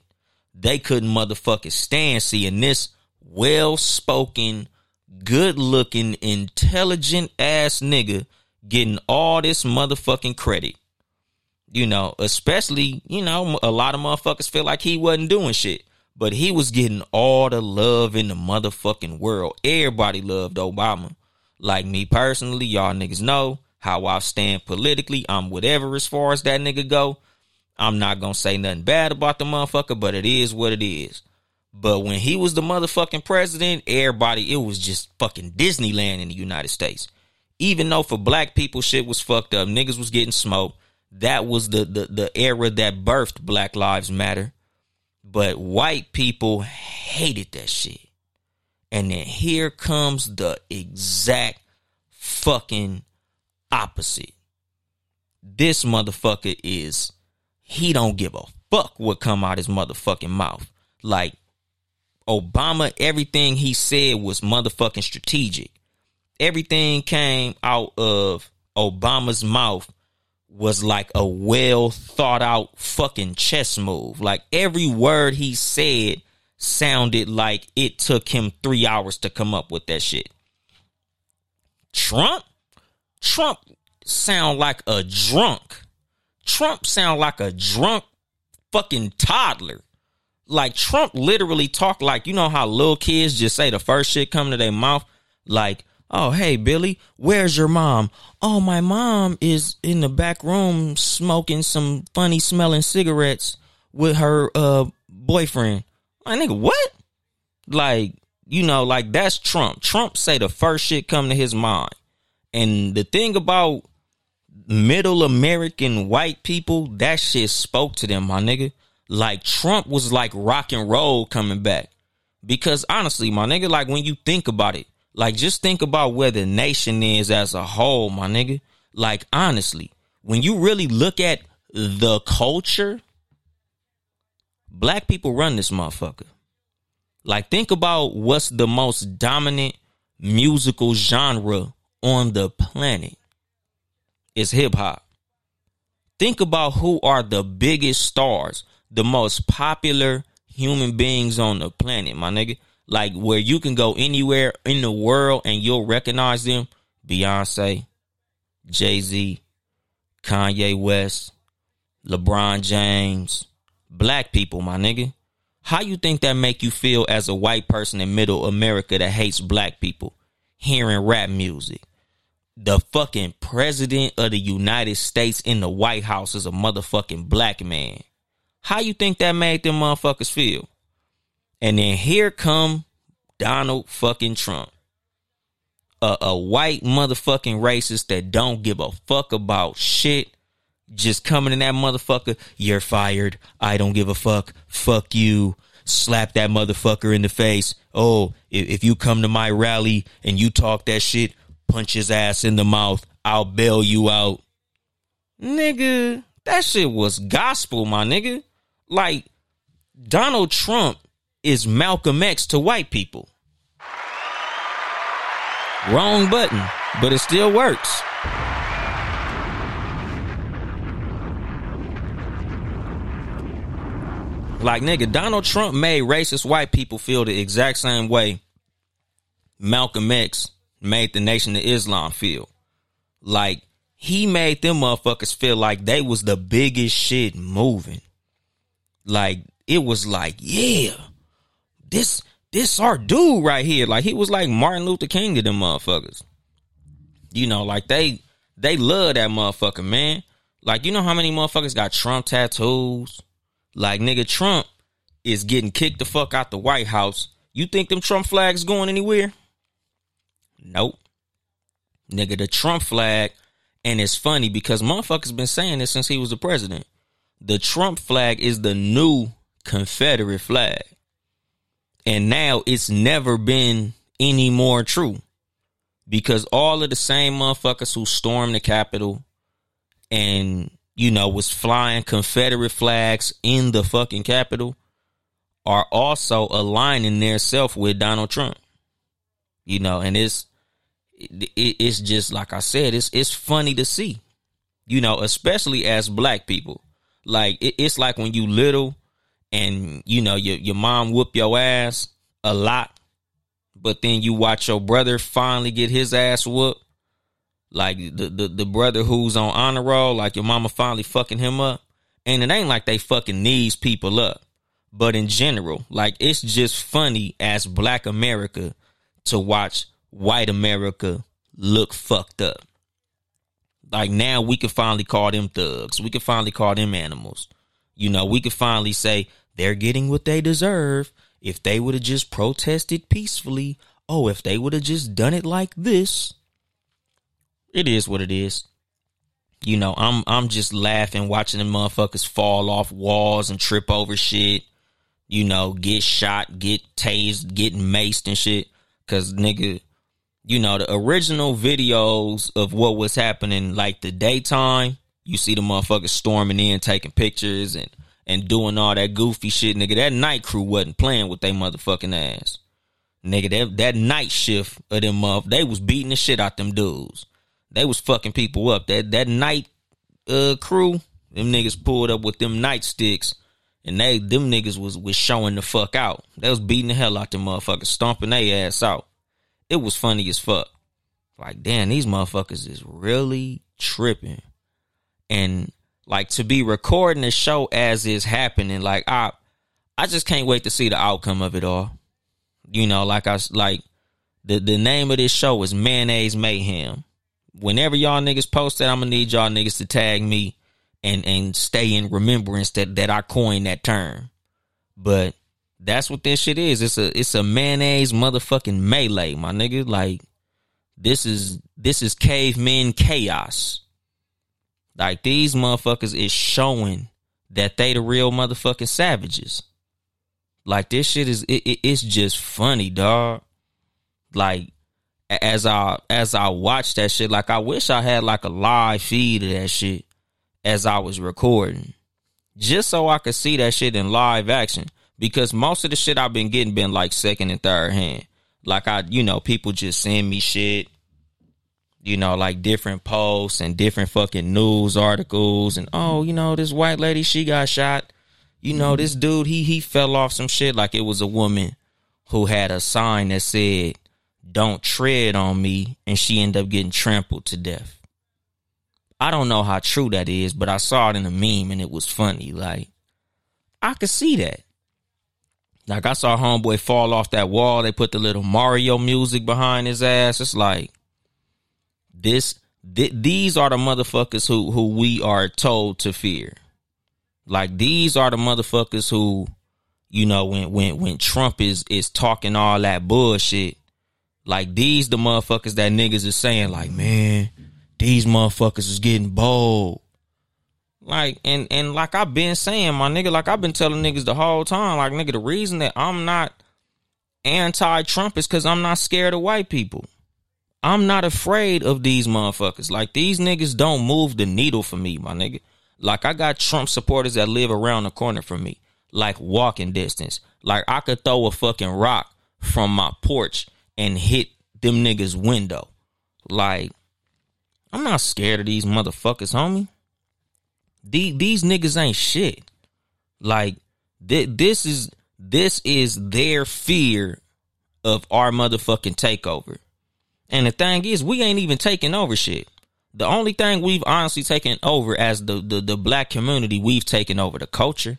They couldn't motherfucking stand seeing this well spoken, good looking, intelligent ass nigga getting all this motherfucking credit. You know, especially, you know, a lot of motherfuckers feel like he wasn't doing shit. But he was getting all the love in the motherfucking world. Everybody loved Obama. Like me personally, y'all niggas know how I stand politically. I'm whatever as far as that nigga go. I'm not gonna say nothing bad about the motherfucker, but it is what it is. But when he was the motherfucking president, everybody, it was just fucking Disneyland in the United States. Even though for black people shit was fucked up, niggas was getting smoked. That was the the, the era that birthed Black Lives Matter. But white people hated that shit. And then here comes the exact fucking opposite. This motherfucker is he don't give a fuck what come out his motherfucking mouth. Like Obama, everything he said was motherfucking strategic. Everything came out of Obama's mouth was like a well thought out fucking chess move. Like every word he said sounded like it took him three hours to come up with that shit. Trump? Trump sound like a drunk. Trump sound like a drunk fucking toddler. Like Trump literally talk like you know how little kids just say the first shit come to their mouth like Oh, hey, Billy, where's your mom? Oh, my mom is in the back room smoking some funny smelling cigarettes with her uh boyfriend. My nigga, what? Like, you know, like that's Trump. Trump say the first shit come to his mind. And the thing about middle American white people, that shit spoke to them, my nigga. Like Trump was like rock and roll coming back. Because honestly, my nigga, like when you think about it, like, just think about where the nation is as a whole, my nigga. Like, honestly, when you really look at the culture, black people run this motherfucker. Like, think about what's the most dominant musical genre on the planet. It's hip hop. Think about who are the biggest stars, the most popular human beings on the planet, my nigga like where you can go anywhere in the world and you'll recognize them Beyonce, Jay Z, Kanye West, LeBron James, black people, my nigga. How you think that make you feel as a white person in middle America that hates black people hearing rap music? The fucking president of the United States in the White House is a motherfucking black man. How you think that made them motherfuckers feel? And then here come Donald fucking Trump. A, a white motherfucking racist that don't give a fuck about shit. just coming in that motherfucker. You're fired. I don't give a fuck. Fuck you. Slap that motherfucker in the face. Oh, if, if you come to my rally and you talk that shit, punch his ass in the mouth. I'll bail you out. Nigga, that shit was gospel, my nigga. Like, Donald Trump is Malcolm X to white people. Wrong button, but it still works. Like, nigga, Donald Trump made racist white people feel the exact same way Malcolm X made the Nation of Islam feel. Like, he made them motherfuckers feel like they was the biggest shit moving. Like, it was like, yeah, this, this our dude right here. Like, he was like Martin Luther King to them motherfuckers. You know, like they, they love that motherfucker, man. Like, you know how many motherfuckers got Trump tattoos? Like nigga Trump is getting kicked the fuck out the White House. You think them Trump flags going anywhere? Nope. Nigga, the Trump flag, and it's funny because motherfuckers been saying this since he was the president. The Trump flag is the new Confederate flag. And now it's never been any more true. Because all of the same motherfuckers who stormed the Capitol and you know, was flying Confederate flags in the fucking Capitol are also aligning themselves with Donald Trump. You know, and it's it, it's just like I said, it's it's funny to see. You know, especially as black people. Like it, it's like when you little and you know your your mom whoop your ass a lot, but then you watch your brother finally get his ass whooped like the, the the brother who's on honor roll, like your mama finally fucking him up. And it ain't like they fucking these people up. But in general, like it's just funny as black America to watch white America look fucked up. Like now we can finally call them thugs. We can finally call them animals. You know, we can finally say they're getting what they deserve. If they would have just protested peacefully, oh, if they would have just done it like this, it is what it is. You know, I'm I'm just laughing watching the motherfuckers fall off walls and trip over shit. You know, get shot, get tased, get maced and shit. Cause nigga, you know, the original videos of what was happening like the daytime, you see the motherfuckers storming in, taking pictures and and doing all that goofy shit, nigga. That night crew wasn't playing with they motherfucking ass. Nigga, that, that night shift of them motherfuckers, they was beating the shit out them dudes. They was fucking people up. That that night uh crew, them niggas pulled up with them nightsticks. And they them niggas was was showing the fuck out. They was beating the hell out them motherfuckers, stomping their ass out. It was funny as fuck. Like, damn, these motherfuckers is really tripping. And like to be recording the show as is happening, like I I just can't wait to see the outcome of it all. You know, like I like the the name of this show is Mayonnaise Mayhem whenever y'all niggas post that, I'm gonna need y'all niggas to tag me and and stay in remembrance that that I coined that term. But that's what this shit is. It's a it's a mayonnaise motherfucking melee, my nigga. Like this is this is cavemen chaos. Like these motherfuckers is showing that they the real motherfucking savages. Like this shit is it, it, it's just funny, dog. Like as I as I watch that shit, like I wish I had like a live feed of that shit as I was recording. Just so I could see that shit in live action. Because most of the shit I've been getting been like second and third hand. Like I, you know, people just send me shit, you know, like different posts and different fucking news articles and oh, you know, this white lady, she got shot. You know, this mm-hmm. dude, he he fell off some shit like it was a woman who had a sign that said don't tread on me and she ended up getting trampled to death. I don't know how true that is, but I saw it in a meme and it was funny. Like, I could see that. Like, I saw Homeboy fall off that wall. They put the little Mario music behind his ass. It's like, this, th- these are the motherfuckers who, who we are told to fear. Like, these are the motherfuckers who, you know, when, when, when Trump is, is talking all that bullshit, like these the motherfuckers that niggas is saying like, man, these motherfuckers is getting bold. Like and and like I've been saying, my nigga, like I've been telling niggas the whole time, like nigga, the reason that I'm not anti-Trump is because I'm not scared of white people. I'm not afraid of these motherfuckers. Like these niggas don't move the needle for me, my nigga. Like I got Trump supporters that live around the corner from me, like walking distance. Like I could throw a fucking rock from my porch and hit them niggas' window. Like I'm not scared of these motherfuckers, homie. These, these niggas ain't shit. Like th- this is this is their fear of our motherfucking takeover. And the thing is, we ain't even taking over shit. The only thing we've honestly taken over as the, the, the black community, we've taken over the culture.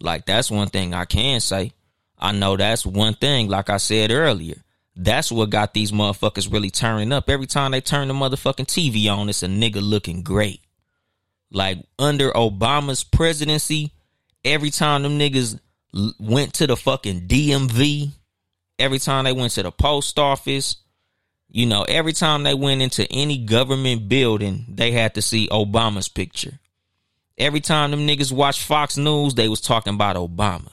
Like that's one thing I can say. I know that's one thing, like I said earlier. That's what got these motherfuckers really turning up. Every time they turn the motherfucking TV on, it's a nigga looking great. Like under Obama's presidency, every time them niggas went to the fucking DMV, every time they went to the post office, you know, every time they went into any government building, they had to see Obama's picture. Every time them niggas watched Fox News, they was talking about Obama.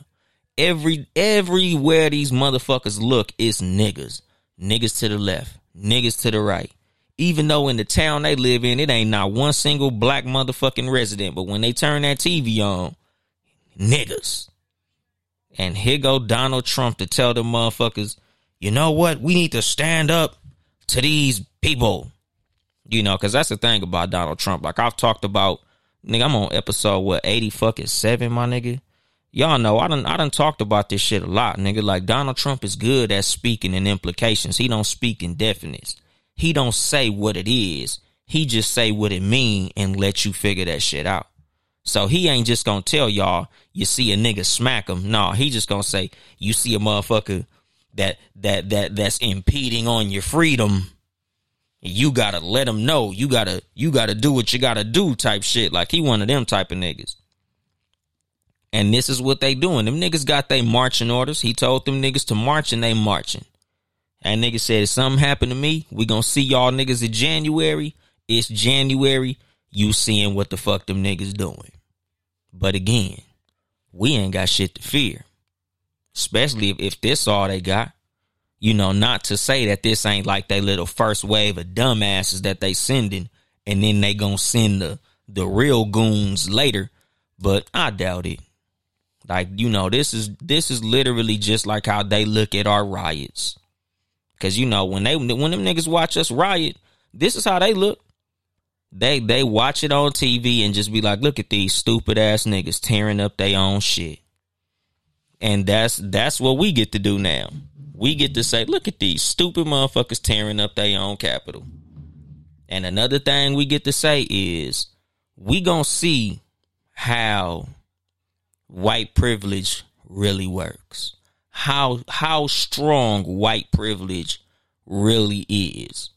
Every everywhere these motherfuckers look, it's niggas. Niggas to the left, niggas to the right. Even though in the town they live in, it ain't not one single black motherfucking resident. But when they turn that TV on, niggas. And here go Donald Trump to tell the motherfuckers, you know what? We need to stand up to these people. You know, because that's the thing about Donald Trump. Like I've talked about, nigga, I'm on episode what eighty fucking seven, my nigga. Y'all know I done I done talked about this shit a lot, nigga. Like Donald Trump is good at speaking in implications. He don't speak in definites. He don't say what it is. He just say what it mean and let you figure that shit out. So he ain't just gonna tell y'all you see a nigga smack him. No, he just gonna say you see a motherfucker that that that that's impeding on your freedom. You gotta let them know. You gotta you gotta do what you gotta do type shit. Like he one of them type of niggas. And this is what they doing. Them niggas got they marching orders. He told them niggas to march and they marching. And niggas said if something happened to me we gonna see y'all niggas in january. It's january. You seeing what the fuck them niggas doing. But again we ain't got shit to fear especially if, if this all they got. You know, not to say that this ain't like they little first wave of dumbasses that they sending, and then they gonna send the the real goons later, but I doubt it. Like you know, this is this is literally just like how they look at our riots. Cause you know when they when them niggas watch us riot, this is how they look. They they watch it on TV and just be like, look at these stupid ass niggas tearing up their own shit. And that's that's what we get to do now. We get to say, look at these stupid motherfuckers tearing up their own Capitol. And another thing we get to say is we gonna see how white privilege really works. How how strong white privilege really is.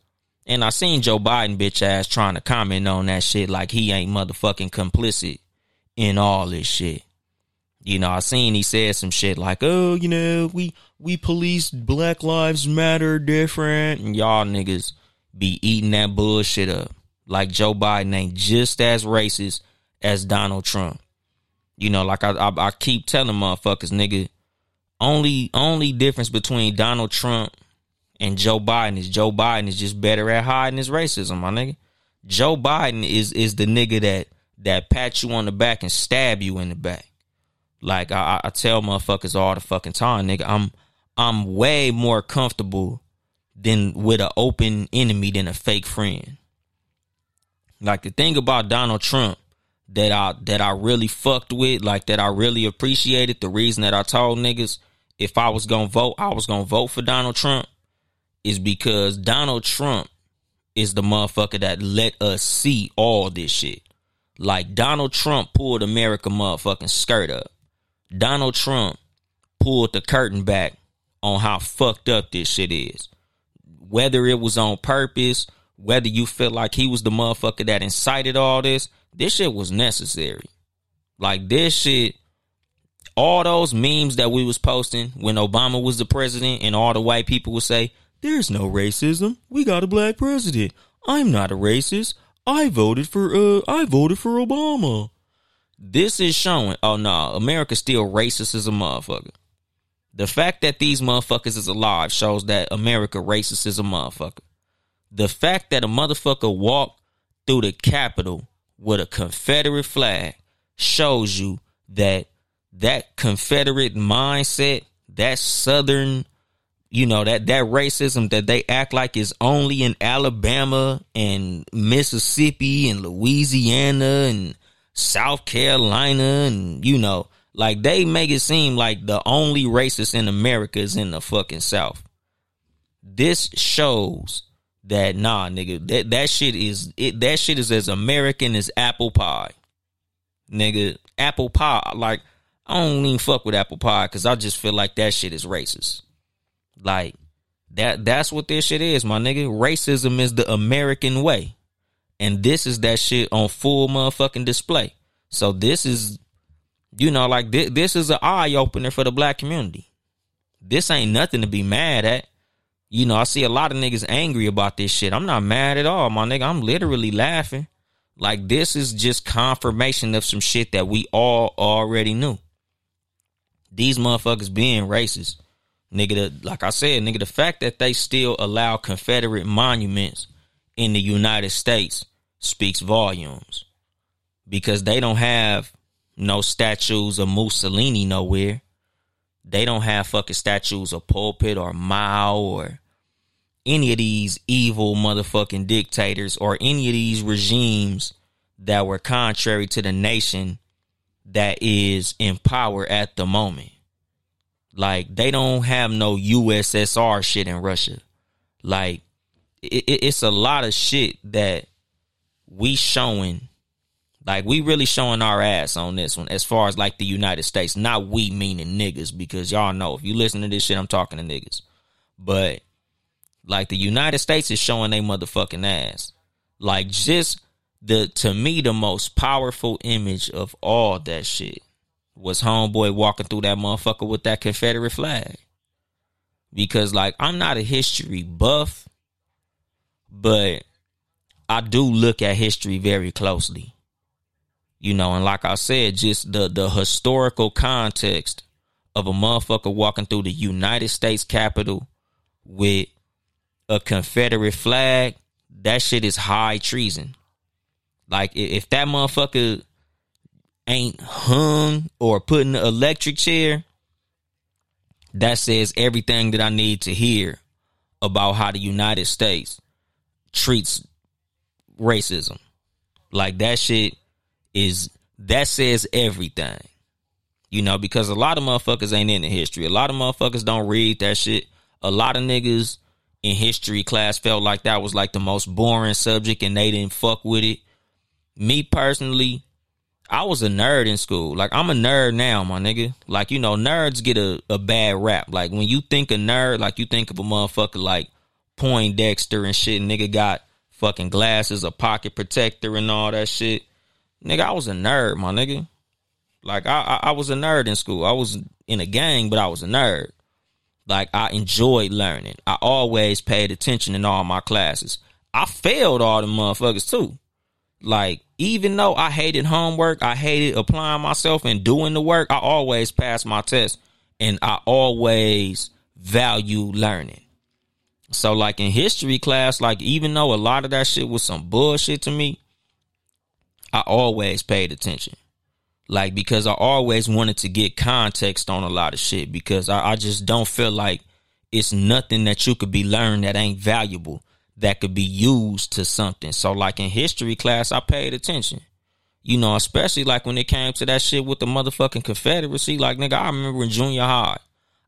And I seen Joe Biden bitch ass trying to comment on that shit like he ain't motherfucking complicit in all this shit. You know, I seen he said some shit like, "Oh, you know, we we police Black Lives Matter different," and y'all niggas be eating that bullshit up. Like Joe Biden ain't just as racist as Donald Trump. You know, like I I, I keep telling motherfuckers, nigga, only only difference between Donald Trump and Joe Biden is Joe Biden is just better at hiding his racism, my nigga. Joe Biden is is the nigga that that pat you on the back and stab you in the back. Like I, I tell motherfuckers all the fucking time, nigga, I'm I'm way more comfortable than with an open enemy than a fake friend. Like the thing about Donald Trump that I that I really fucked with, like that I really appreciated, the reason that I told niggas if I was gonna vote, I was gonna vote for Donald Trump, is because Donald Trump is the motherfucker that let us see all this shit. Like Donald Trump pulled America motherfucking skirt up. Donald Trump pulled the curtain back on how fucked up this shit is. Whether it was on purpose, whether you feel like he was the motherfucker that incited all this, this shit was necessary. Like this shit, all those memes that we was posting when Obama was the president and all the white people would say, There's no racism. We got a black president. I'm not a racist. I voted for uh I voted for Obama. This is showing, oh no, America's still racist as a motherfucker. The fact that these motherfuckers is alive shows that America racist as a motherfucker. The fact that a motherfucker walked through the Capitol with a Confederate flag shows you that that Confederate mindset, that Southern, you know, that that racism that they act like is only in Alabama and Mississippi and Louisiana and South Carolina and you know, like they make it seem like the only racist in America is in the fucking South. This shows that nah, nigga, that that shit is it. That shit is as American as apple pie, nigga. Apple pie, like I don't even fuck with apple pie because I just feel like that shit is racist. Like that. That's what this shit is, my nigga. Racism is the American way, and this is that shit on full motherfucking display. So this is, you know, like this, this is an eye opener for the black community. This ain't nothing to be mad at. You know, I see a lot of niggas angry about this shit. I'm not mad at all, my nigga. I'm literally laughing. Like this is just confirmation of some shit that we all already knew. These motherfuckers being racist. Nigga, the, like I said, nigga, the fact that they still allow Confederate monuments in the United States speaks volumes. Because they don't have no statues of Mussolini nowhere. They don't have fucking statues of Pol Pot or Mao or any of these evil motherfucking dictators or any of these regimes that were contrary to the nation that is in power at the moment. Like they don't have no USSR shit in Russia. Like it, it, it's a lot of shit that we showing. Like we really showing our ass on this one as far as like the United States. Not we meaning niggas because y'all know if you listen to this shit, I'm talking to niggas. But like the United States is showing they motherfucking ass. Like just the to me the most powerful image of all that shit was homeboy walking through that motherfucker with that Confederate flag. Because like I'm not a history buff, but I do look at history very closely. You know, and like I said, just the the historical context of a motherfucker walking through the United States Capitol with a Confederate flag, that shit is high treason. Like if that motherfucker ain't hung or put in the electric chair, that says everything that I need to hear about how the United States treats racism. Like that shit is that says everything. You know, because a lot of motherfuckers ain't in the history. A lot of motherfuckers don't read that shit. A lot of niggas in history class felt like that was like the most boring subject and they didn't fuck with it. Me personally, I was a nerd in school. Like I'm a nerd now, my nigga. Like, you know, nerds get a, a bad rap. Like when you think a nerd, like you think of a motherfucker like Poindexter and shit, nigga got fucking glasses, a pocket protector and all that shit. Nigga, I was a nerd, my nigga. Like I, I, I was a nerd in school. I was in a gang, but I was a nerd. Like I enjoyed learning. I always paid attention in all my classes. I failed all the motherfuckers too. Like even though I hated homework, I hated applying myself and doing the work, I always passed my test and I always value learning. So like in history class, like even though a lot of that shit was some bullshit to me, I always paid attention. Like because I always wanted to get context on a lot of shit because I, I just don't feel like it's nothing that you could be learned that ain't valuable that could be used to something. So like in history class, I paid attention. You know, especially like when it came to that shit with the motherfucking Confederacy. Like nigga, I remember in junior high,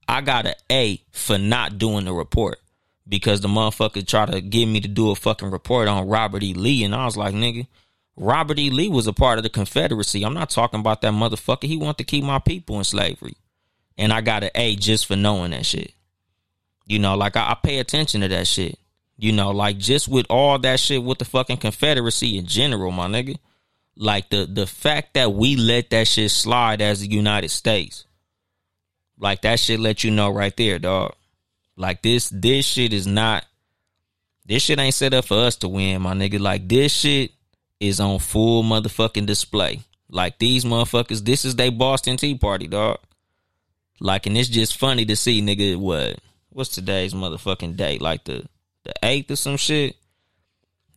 I got an A for not doing the report because the motherfucker tried to get me to do a fucking report on Robert E. Lee, and I was like, nigga, Robert E. Lee was a part of the Confederacy. I'm not talking about that motherfucker. He wanted to keep my people in slavery. And I got an A just for knowing that shit. You know, like I, I pay attention to that shit. You know, like just with all that shit with the fucking Confederacy in general, my nigga. Like the the fact that we let that shit slide as the United States. Like that shit let you know right there, dog. Like this this shit is not this shit ain't set up for us to win, my nigga. Like this shit is on full motherfucking display. Like these motherfuckers, this is they Boston Tea Party, dog. Like, and it's just funny to see, nigga, what what's today's motherfucking date? Like the the eighth or some shit.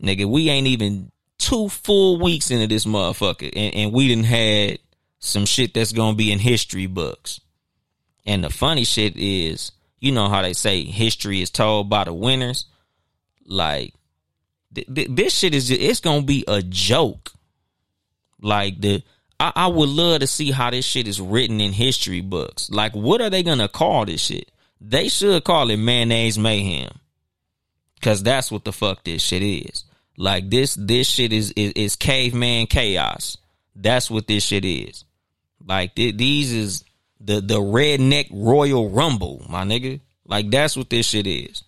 Nigga, we ain't even two full weeks into this motherfucker, and, and we didn't had some shit that's gonna be in history books. And the funny shit is, you know how they say history is told by the winners. Like th- th- this shit is just, it's gonna be a joke. Like the I, I would love to see how this shit is written in history books. Like what are they gonna call this shit? They should call it mayonnaise mayhem. Cause that's what the fuck this shit is. Like this this shit is is, is caveman chaos. That's what this shit is. Like th- these is the the redneck royal rumble, my nigga. Like that's what this shit is.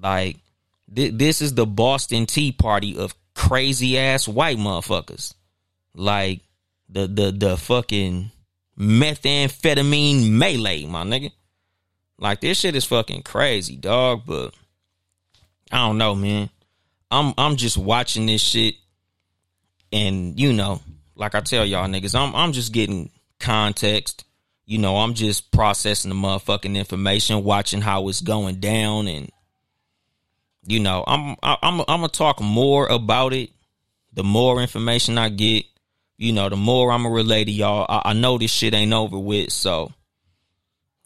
Like th- this is the Boston Tea Party of crazy ass white motherfuckers. Like the the the fucking methamphetamine melee, my nigga. Like this shit is fucking crazy, dog. But I don't know, man. I'm I'm just watching this shit, and you know, like I tell y'all niggas, I'm I'm just getting context. You know, I'm just processing the motherfucking information, watching how it's going down, and you know, I'm I'm I'm gonna talk more about it. The more information I get, you know, the more I'm gonna relay to y'all. I, I know this shit ain't over with, so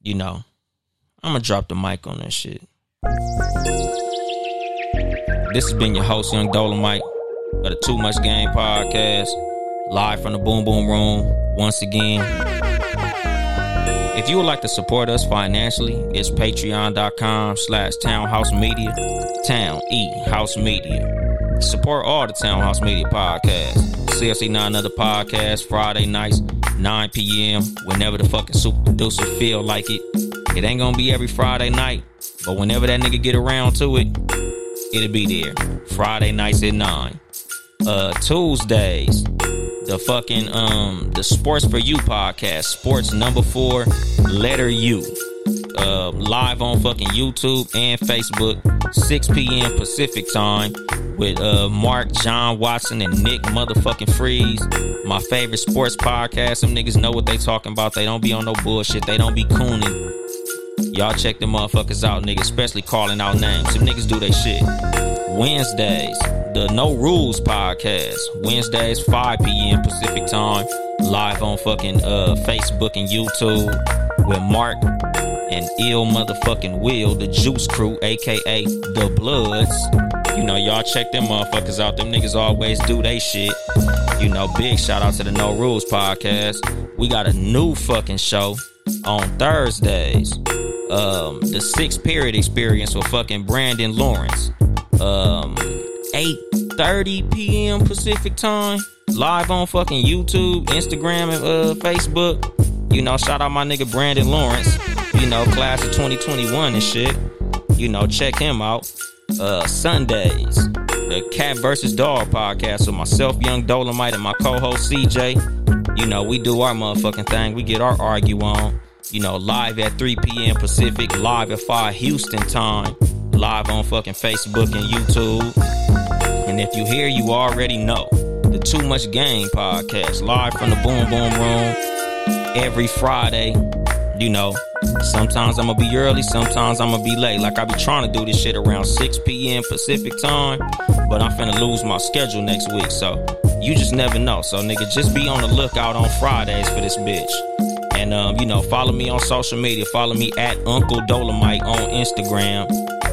you know, I'm gonna drop the mic on that shit. This has been your host, Yung Dolemite, of the Too Much Game podcast, live from the Boom Boom Room. Once again, if you would like to support us financially, it's patreon.com slash townhouse media, town E house media. Support all the Townhouse Media podcasts. CLC 9 Other Podcast, Friday nights, 9 p.m., whenever the fucking super producer feel like it. It ain't gonna be every Friday night, but whenever that nigga get around to it, it'll be there. Friday nights at 9. Uh Tuesdays, the fucking um the Sports for You podcast, Sports number four, letter U. Uh, live on fucking YouTube and Facebook, 6 p.m. Pacific time with uh Mark, John Watson, and Nick motherfucking Freeze. My favorite sports podcast. Some niggas know what they talking about. They don't be on no bullshit. They don't be cooning. Y'all check the motherfuckers out, niggas, especially calling out names. Some niggas do they shit. Wednesdays, the No Rules podcast. Wednesdays, 5 p.m. Pacific time. Live on fucking uh, Facebook and YouTube with Mark and ill motherfucking Will, the Juice Crew, aka the Bloods. You know, y'all check them motherfuckers out. Them niggas always do they shit. You know, big shout out to the No Rules podcast. We got a new fucking show on Thursdays. Um, the six period experience with fucking Brandon Lawrence. Um, 8:30 p.m. Pacific time. Live on fucking YouTube, Instagram, and uh, Facebook. You know, shout out my nigga Brandon Lawrence. You know, class of 2021 and shit. You know, check him out. Uh, Sundays, the Cat versus Dog podcast with myself, Yung Dolemite, and my co-host CJ. You know, we do our motherfucking thing. We get our argue on. You know, live at 3 p.m. Pacific, live at 5 Houston time, live on fucking Facebook and YouTube. And if you hear, you already know the Too Much Game podcast, live from the Boom Boom Room every Friday. You know, sometimes I'm gonna be early, sometimes I'm gonna be late. Like I be trying to do this shit around 6 p.m. Pacific time, but I'm finna lose my schedule next week. So you just never know. So nigga, just be on the lookout on Fridays for this bitch. And um, you know, follow me on social media. Follow me at Uncle Dolemite on Instagram,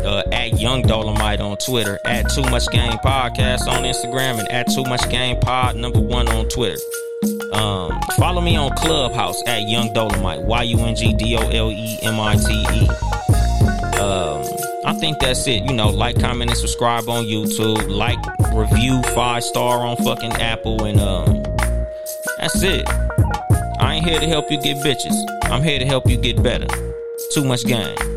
uh, at Yung Dolemite on Twitter, at Too Much Game Podcast on Instagram, and at Too Much Game Pod number one on Twitter. Um, follow me on Clubhouse at Young Dolomite, Y U N G D O L E M I T E. Um, I think that's it. You know, like, comment, and subscribe on YouTube. Like, review, five star on fucking Apple, and um, that's it. I ain't here to help you get bitches. I'm here to help you get better. Too much game.